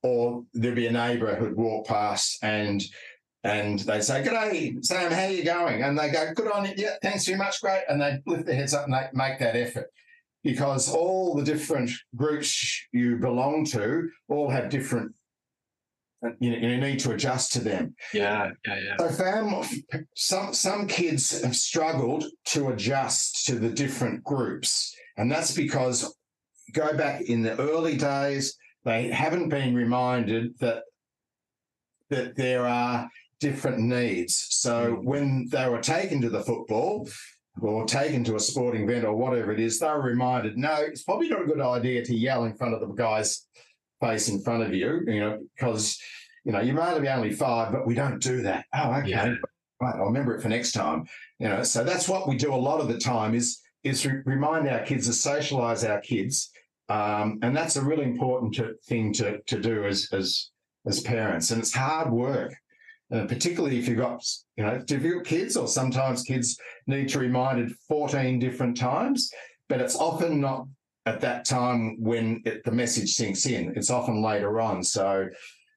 Or there'd be a neighbour who'd walk past and and they say, G'day, Sam, how are you going? And they go, Good on you. Yeah, thanks very much. Great. And they lift their heads up and they make that effort because all the different groups you belong to all have different you, know, you need to adjust to them. Yeah, yeah, yeah. So fam, some some kids have struggled to adjust to the different groups, and that's because go back in the early days, they haven't been reminded that that there are different needs. So mm. when they were taken to the football or taken to a sporting event or whatever it is, they were reminded, no, it's probably not a good idea to yell in front of the guy's face in front of you, you know, because, you know, you might be only five, but we don't do that. Oh, okay. Yeah. Right, I'll remember it for next time. You know, so that's what we do a lot of the time is is re- remind our kids to socialize our kids. Um, and that's a really important to, thing to, to do as, as, as parents. And it's hard work uh, particularly if you've got you know difficult kids or sometimes kids need to be reminded 14 different times but it's often not at that time when it, the message sinks in. It's often later on. So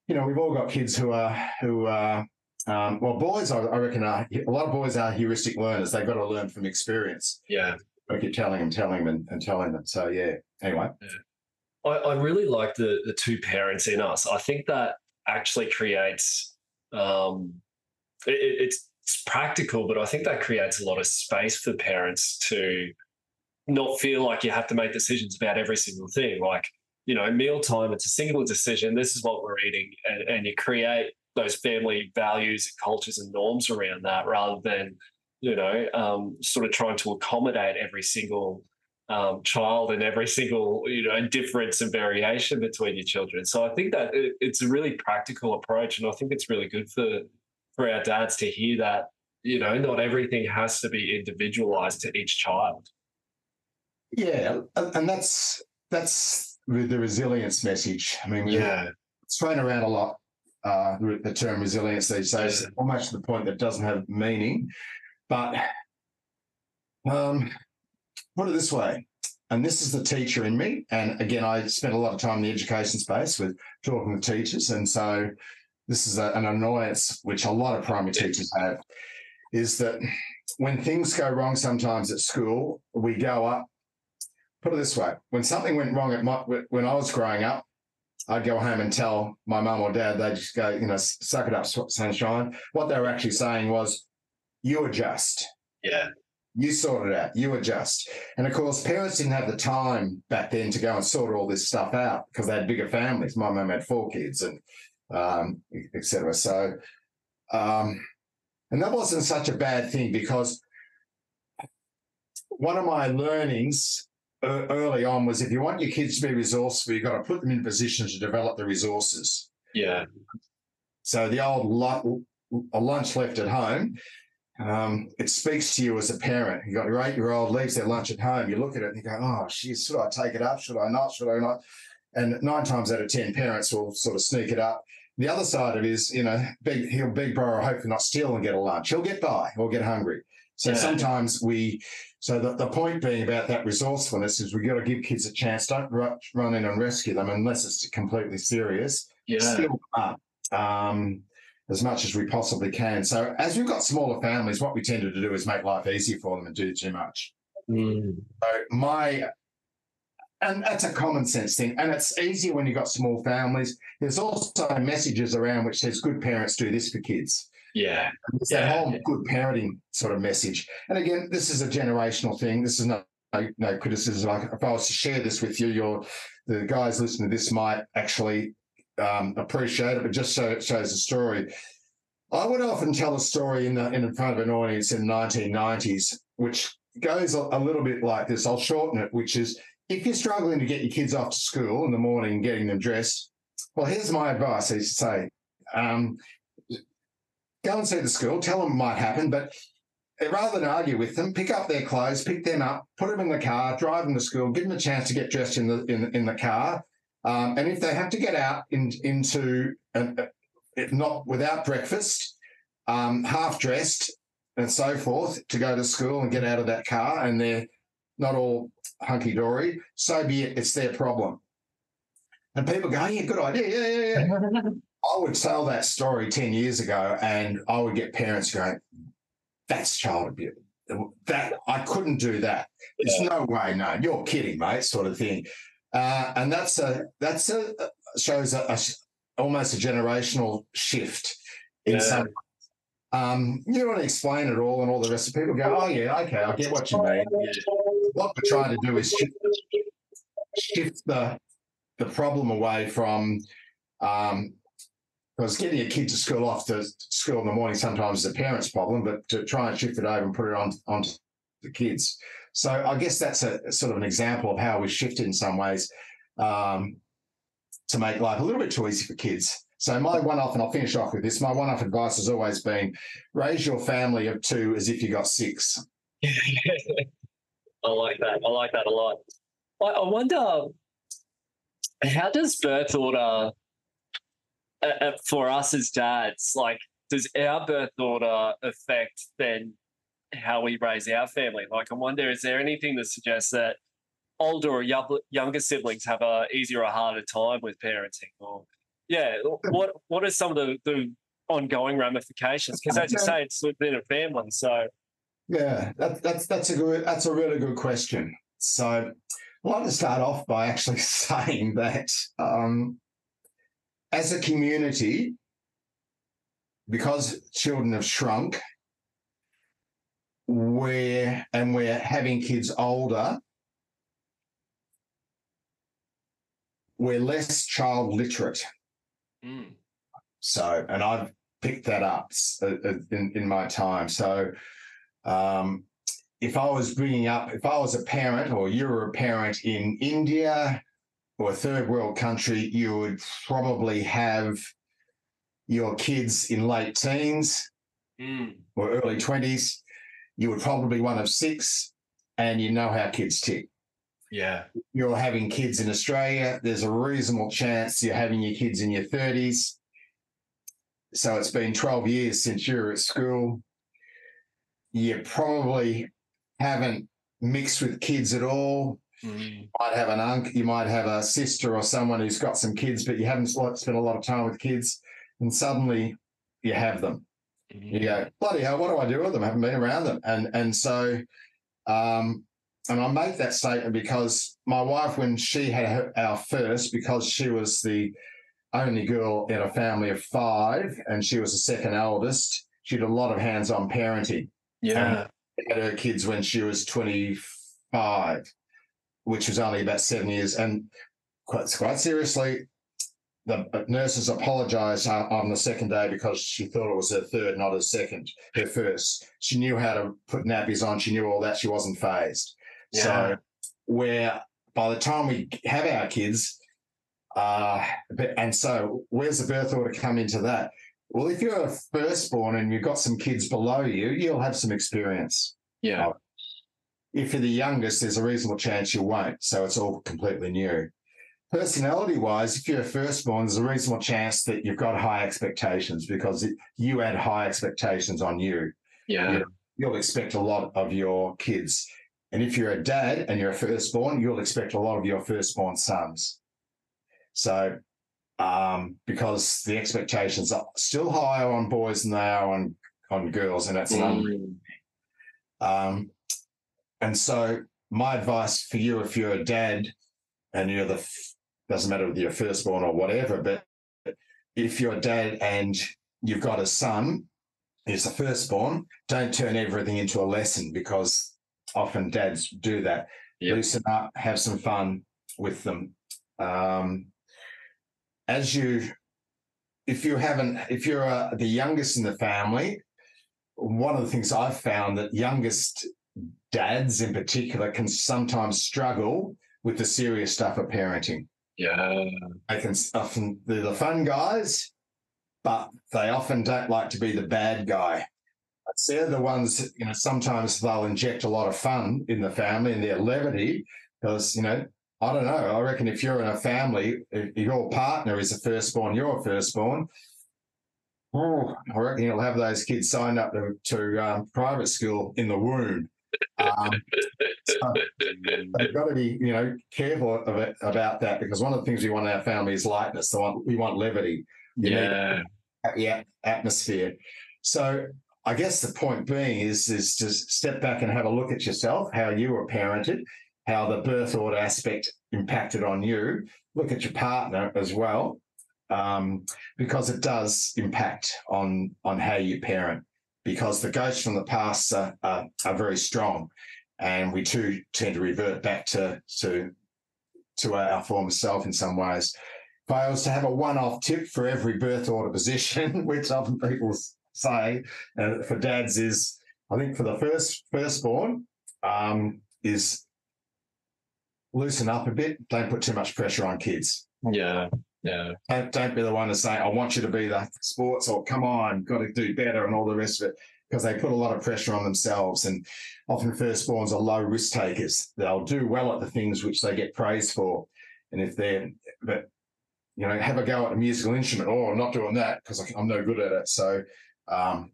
you know we've all got kids who are who are um, well boys I, I, reckon are a lot of boys are heuristic learners. They've got to learn from experience. Yeah. I keep telling them telling them and, and telling them. So yeah. Anyway. Yeah. I, I really like the the two parents in us. I think that actually creates um, it, it's, it's practical, but I think that creates a lot of space for parents to not feel like you have to make decisions about every single thing. Like, you know, mealtime, it's a single decision. This is what we're eating. And, and you create those family values, and cultures, and norms around that rather than, you know, um, sort of trying to accommodate every single um, child and every single you know difference and variation between your children. So I think that it, it's a really practical approach, and I think it's really good for for our dads to hear that you know not everything has to be individualized to each child. Yeah, and that's that's the resilience message. I mean, yeah, it's thrown around a lot. Uh, the term resilience these days, yeah. almost to the point that it doesn't have meaning. But um, put it this way and this is the teacher in me. And again, I spent a lot of time in the education space with talking to teachers. And so this is a, an annoyance which a lot of primary teachers have is that when things go wrong sometimes at school, we go up. Put it this way: when something went wrong at my, when I was growing up, I'd go home and tell my mum or dad. They'd just go, you know, suck it up, sunshine. What they were actually saying was, "You adjust." Yeah. You sort it out. You adjust. And of course, parents didn't have the time back then to go and sort all this stuff out because they had bigger families. My mum had four kids and um, etc. So, um, and that wasn't such a bad thing because one of my learnings early on was if you want your kids to be resourceful, you've got to put them in positions to develop the resources. Yeah. So the old lunch left at home, um, it speaks to you as a parent. You got your eight-year-old leaves their lunch at home. You look at it and you go, "Oh, geez, should I take it up? Should I not? Should I not?" And nine times out of ten, parents will sort of sneak it up. The other side of it is, you know, big, he'll beg, borrow, hopefully not steal and get a lunch. He'll get by or get hungry. So yeah. sometimes we, so the, the point being about that resourcefulness is we've got to give kids a chance. Don't run in and rescue them unless it's completely serious. Yeah. Still up um, as much as we possibly can. So as we've got smaller families, what we tend to do is make life easier for them and do too much. Mm. So my and that's a common sense thing. And it's easier when you've got small families. There's also messages around which says good parents do this for kids. Yeah. It's yeah. that whole good parenting sort of message. And again, this is a generational thing. This is no, no, no criticism. Like if I was to share this with you, your the guys listening to this might actually um, appreciate it, but just so it shows a story. I would often tell a story in the in front of an audience in the 1990s, which goes a, a little bit like this. I'll shorten it, which is if you're struggling to get your kids off to school in the morning getting them dressed, well, here's my advice. I used to say, um, go and see the school, tell them it might happen, but rather than argue with them, pick up their clothes, pick them up, put them in the car, drive them to school, give them a chance to get dressed in the in, in the car, um, and if they have to get out in, into an, if not without breakfast, um, half dressed and so forth to go to school and get out of that car, and they're not all hunky dory, so be it. It's their problem. And people go, yeah, good idea. Yeah, yeah, yeah. I would tell that story 10 years ago and I would get parents going, that's child abuse. That I couldn't do that. There's no way, no, you're kidding, mate, sort of thing. Uh, and that's a that's a shows a, a almost a generational shift in yeah. some. Um, you want to explain it all, and all the rest of people go, "Oh yeah, okay, I get what you mean." Yeah. What we're trying to do is shift, shift the the problem away from um, because getting a kid to school off to school in the morning sometimes is a parent's problem, but to try and shift it over and put it on onto the kids. So I guess that's a sort of an example of how we shifted in some ways um, to make life a little bit too easy for kids. So my one-off, and I'll finish off with this. My one-off advice has always been: raise your family of two as if you got six. I like that. I like that a lot. I, I wonder how does birth order uh, uh, for us as dads, like, does our birth order affect then how we raise our family? Like, I wonder, is there anything that suggests that older or younger siblings have a easier or harder time with parenting? Or, yeah, what what are some of the, the ongoing ramifications? Because as you say, it's within a family. So, yeah, that, that's that's a good that's a really good question. So, I'd like to start off by actually saying that um, as a community, because children have shrunk, we're and we're having kids older, we're less child literate. Mm. So, and I've picked that up uh, uh, in, in my time. So, um, if I was bringing up, if I was a parent or you were a parent in India or a third world country, you would probably have your kids in late teens mm. or early 20s. You would probably one of six, and you know how kids tick. Yeah. You're having kids in Australia, there's a reasonable chance you're having your kids in your 30s. So it's been 12 years since you were at school. You probably haven't mixed with kids at all Mm. might have an uncle, you might have a sister or someone who's got some kids, but you haven't spent a lot of time with kids, and suddenly you have them. You go, bloody hell, what do I do with them? I haven't been around them. And and so um and I make that statement because my wife, when she had her, our first, because she was the only girl in a family of five and she was the second eldest, she did a lot of hands-on parenting Yeah. had her kids when she was 25, which was only about seven years. And quite, quite seriously, the nurses apologized on on the second day because she thought it was her third, not her second, her first. She knew how to put nappies on. She knew all that. She wasn't phased. Yeah. So, where by the time we have our kids, uh, and so where's the birth order come into that? Well, if you're a firstborn and you've got some kids below you, you'll have some experience. Yeah. If you're the youngest, there's a reasonable chance you won't. So it's all completely new. Personality wise, if you're a firstborn, there's a reasonable chance that you've got high expectations because it, you had high expectations on you. Yeah. Yeah. You'll expect a lot of your kids. And if you're a dad and you're a firstborn, you'll expect a lot of your firstborn sons. So, um, because the expectations are still higher on boys than they are on, on girls, and that's an un- Mm. um, and so my advice for you, if you're a dad and you're the, doesn't matter whether you're firstborn or whatever, but if you're a dad and you've got a son who's the firstborn, don't turn everything into a lesson because often dads do that. Yep. Loosen up, have some fun with them. Um, as you, if you haven't, if you're uh, the youngest in the family, one of the things I've found that youngest dads in particular can sometimes struggle with the serious stuff of parenting. Yeah. They can often they're the fun guys, but they often don't like to be the bad guy. They're the ones, you know, sometimes they'll inject a lot of fun in the family and their levity because, you know, I don't know. I reckon if you're in a family, if your partner is a firstborn, you're a firstborn. Oh, I reckon you'll have those kids signed up to, to um, private school in the womb. Um, so they've got to be, you know, careful of it, about that because one of the things we want in our family is lightness. One we want levity. You Yeah. yeah, atmosphere. So I guess the point being is is to step back and have a look at yourself, how you were parented, how the birth order aspect impacted on you. Look at your partner as well, um, because it does impact on on how you parent. Because the ghosts from the past are, are, are very strong, and we too tend to revert back to to to our former self in some ways if I was to have a one-off tip for every birth order position, which often people say, uh, for dads is, I think for the first firstborn, um, is loosen up a bit. Don't put too much pressure on kids. Yeah. Yeah. Don't, don't be the one to say, I want you to be the sports or come on, got to do better and all the rest of it. Because they put a lot of pressure on themselves. And often firstborns are low risk takers. They'll do well at the things which they get praised for. And if they're, but, you know, have a go at a musical instrument. Oh, I'm not doing that because I'm no good at it. So um,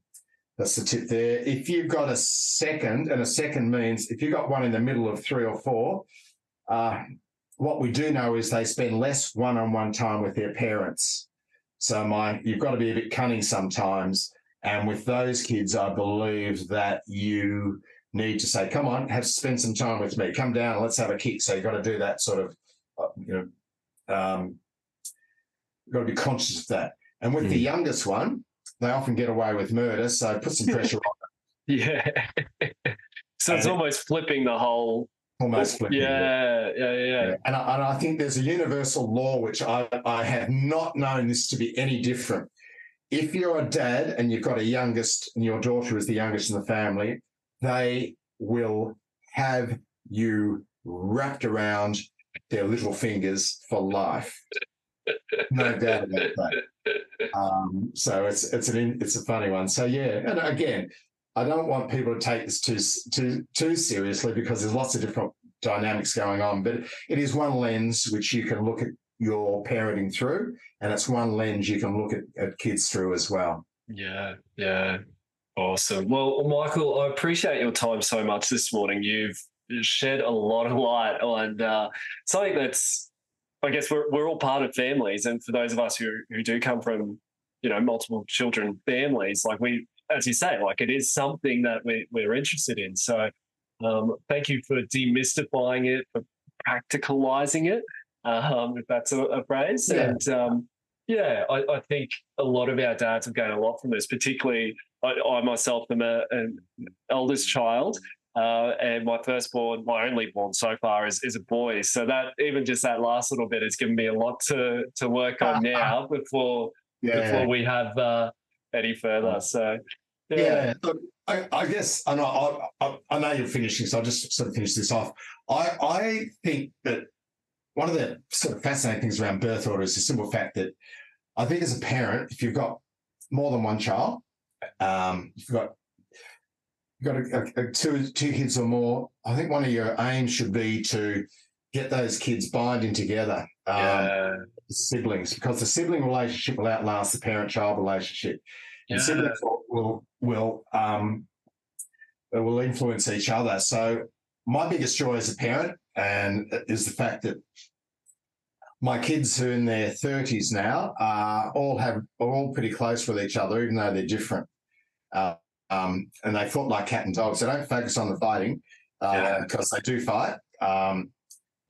that's the tip there. If you've got a second, and a second means if you've got one in the middle of three or four, uh, what we do know is they spend less one-on-one time with their parents. So my, you've got to be a bit cunning sometimes. And with those kids, I believe that you need to say, "Come on, have spend some time with me. Come down, let's have a kick." So you've got to do that sort of, uh, you know, um, you've got to be conscious of that. And with the Mm. youngest one, they often get away with murder. So put some pressure on them. Yeah. so it's And- almost flipping the whole. Almost flipping it. Yeah. Yeah. Yeah. Yeah. And, I, and I think there's a universal law which I, I have not known this to be any different. If you're a dad and you've got a youngest and your daughter is the youngest in the family, they will have you wrapped around their little fingers for life. No doubt about that. Um, so it's it's an it's a funny one. So yeah, and again, I don't want people to take this too too too seriously because there's lots of different dynamics going on. But it is one lens which you can look at your parenting through, and it's one lens you can look at, at kids through as well. Yeah, yeah. Awesome. Well, Michael, I appreciate your time so much this morning. You've shed a lot of light on uh, something that's, I guess, we're we're all part of families, and for those of us who who do come from, you know, multiple children families, like we, as you say, like it is something that we we're interested in. So, um, thank you for demystifying it, for practicalizing it, um, if that's a, a phrase, Yeah. and. Um, yeah, I, I think a lot of our dads have gained a lot from this, particularly I, I myself am a, an eldest child. Uh, and my firstborn, my only born so far, is, is a boy. So that even just that last little bit has given me a lot to to work on now before before we have uh, any further. So yeah, Yeah, I, I guess, and I, I, I know you're finishing, so I'll just sort of finish this off. I, I think that one of the sort of fascinating things around birth order is the simple fact that I think as a parent, if you've got more than one child, um, if you've got you've got a, a, two two kids or more, I think one of your aims should be to get those kids binding together. Um, yeah, siblings because the sibling relationship will outlast the parent-child relationship, and Yeah. siblings will will will, um, will influence each other. So my biggest joy as a parent and is the fact that my kids who are in their thirties now uh, all have are all pretty close with each other, even though they're different. Uh, um, and they fought like cat and dog. So don't focus on the fighting uh, Yeah. because they do fight. Um,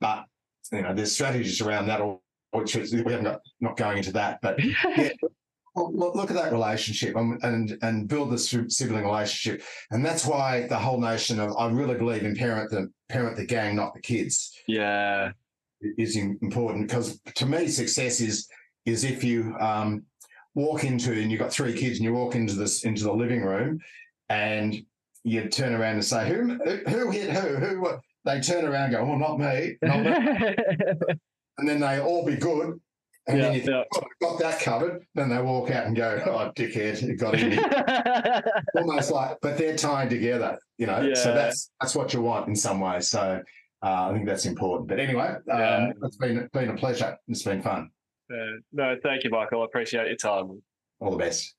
but you know, there's strategies around that. Or which is, we haven't got not going into that, but yeah, well, look, at that relationship and, and and build the si- sibling relationship, and that's why the whole notion of I really believe in parent the parent the gang, not the kids, yeah, is important. Because to me success is is if you um, walk into and you've got three kids and you walk into this into the living room and you turn around and say who who hit who? Who what? They turn around and go oh not me, not me. and then they all be good and yeah, then you think, yeah. oh, got that covered then they walk out and go oh dickhead you got in almost like but they're tied together you know so that's that's what you want in some ways so uh, I think that's important. But anyway, um, it's been been a pleasure. It's been fun. Uh, no, thank you, Michael. I appreciate your time. All the best.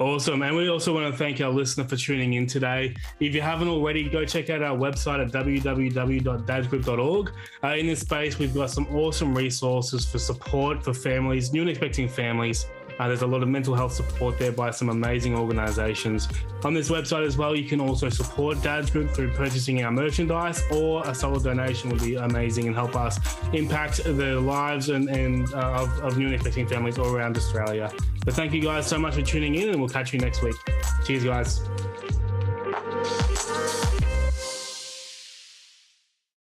Awesome. And we also want to thank our listener for tuning in today. If you haven't already, go check out our website at www.dadsgroup.org. Uh, in this space, we've got some awesome resources for support for families, new and expecting families. Uh, there's a lot of mental health support there by some amazing organizations. On this website as well, you can also support Dad's Group through purchasing our merchandise, or a solid donation would be amazing and help us impact the lives and, and uh, of, of new and expecting families all around Australia. But thank you guys so much for tuning in, and we'll catch you next week. Cheers, guys.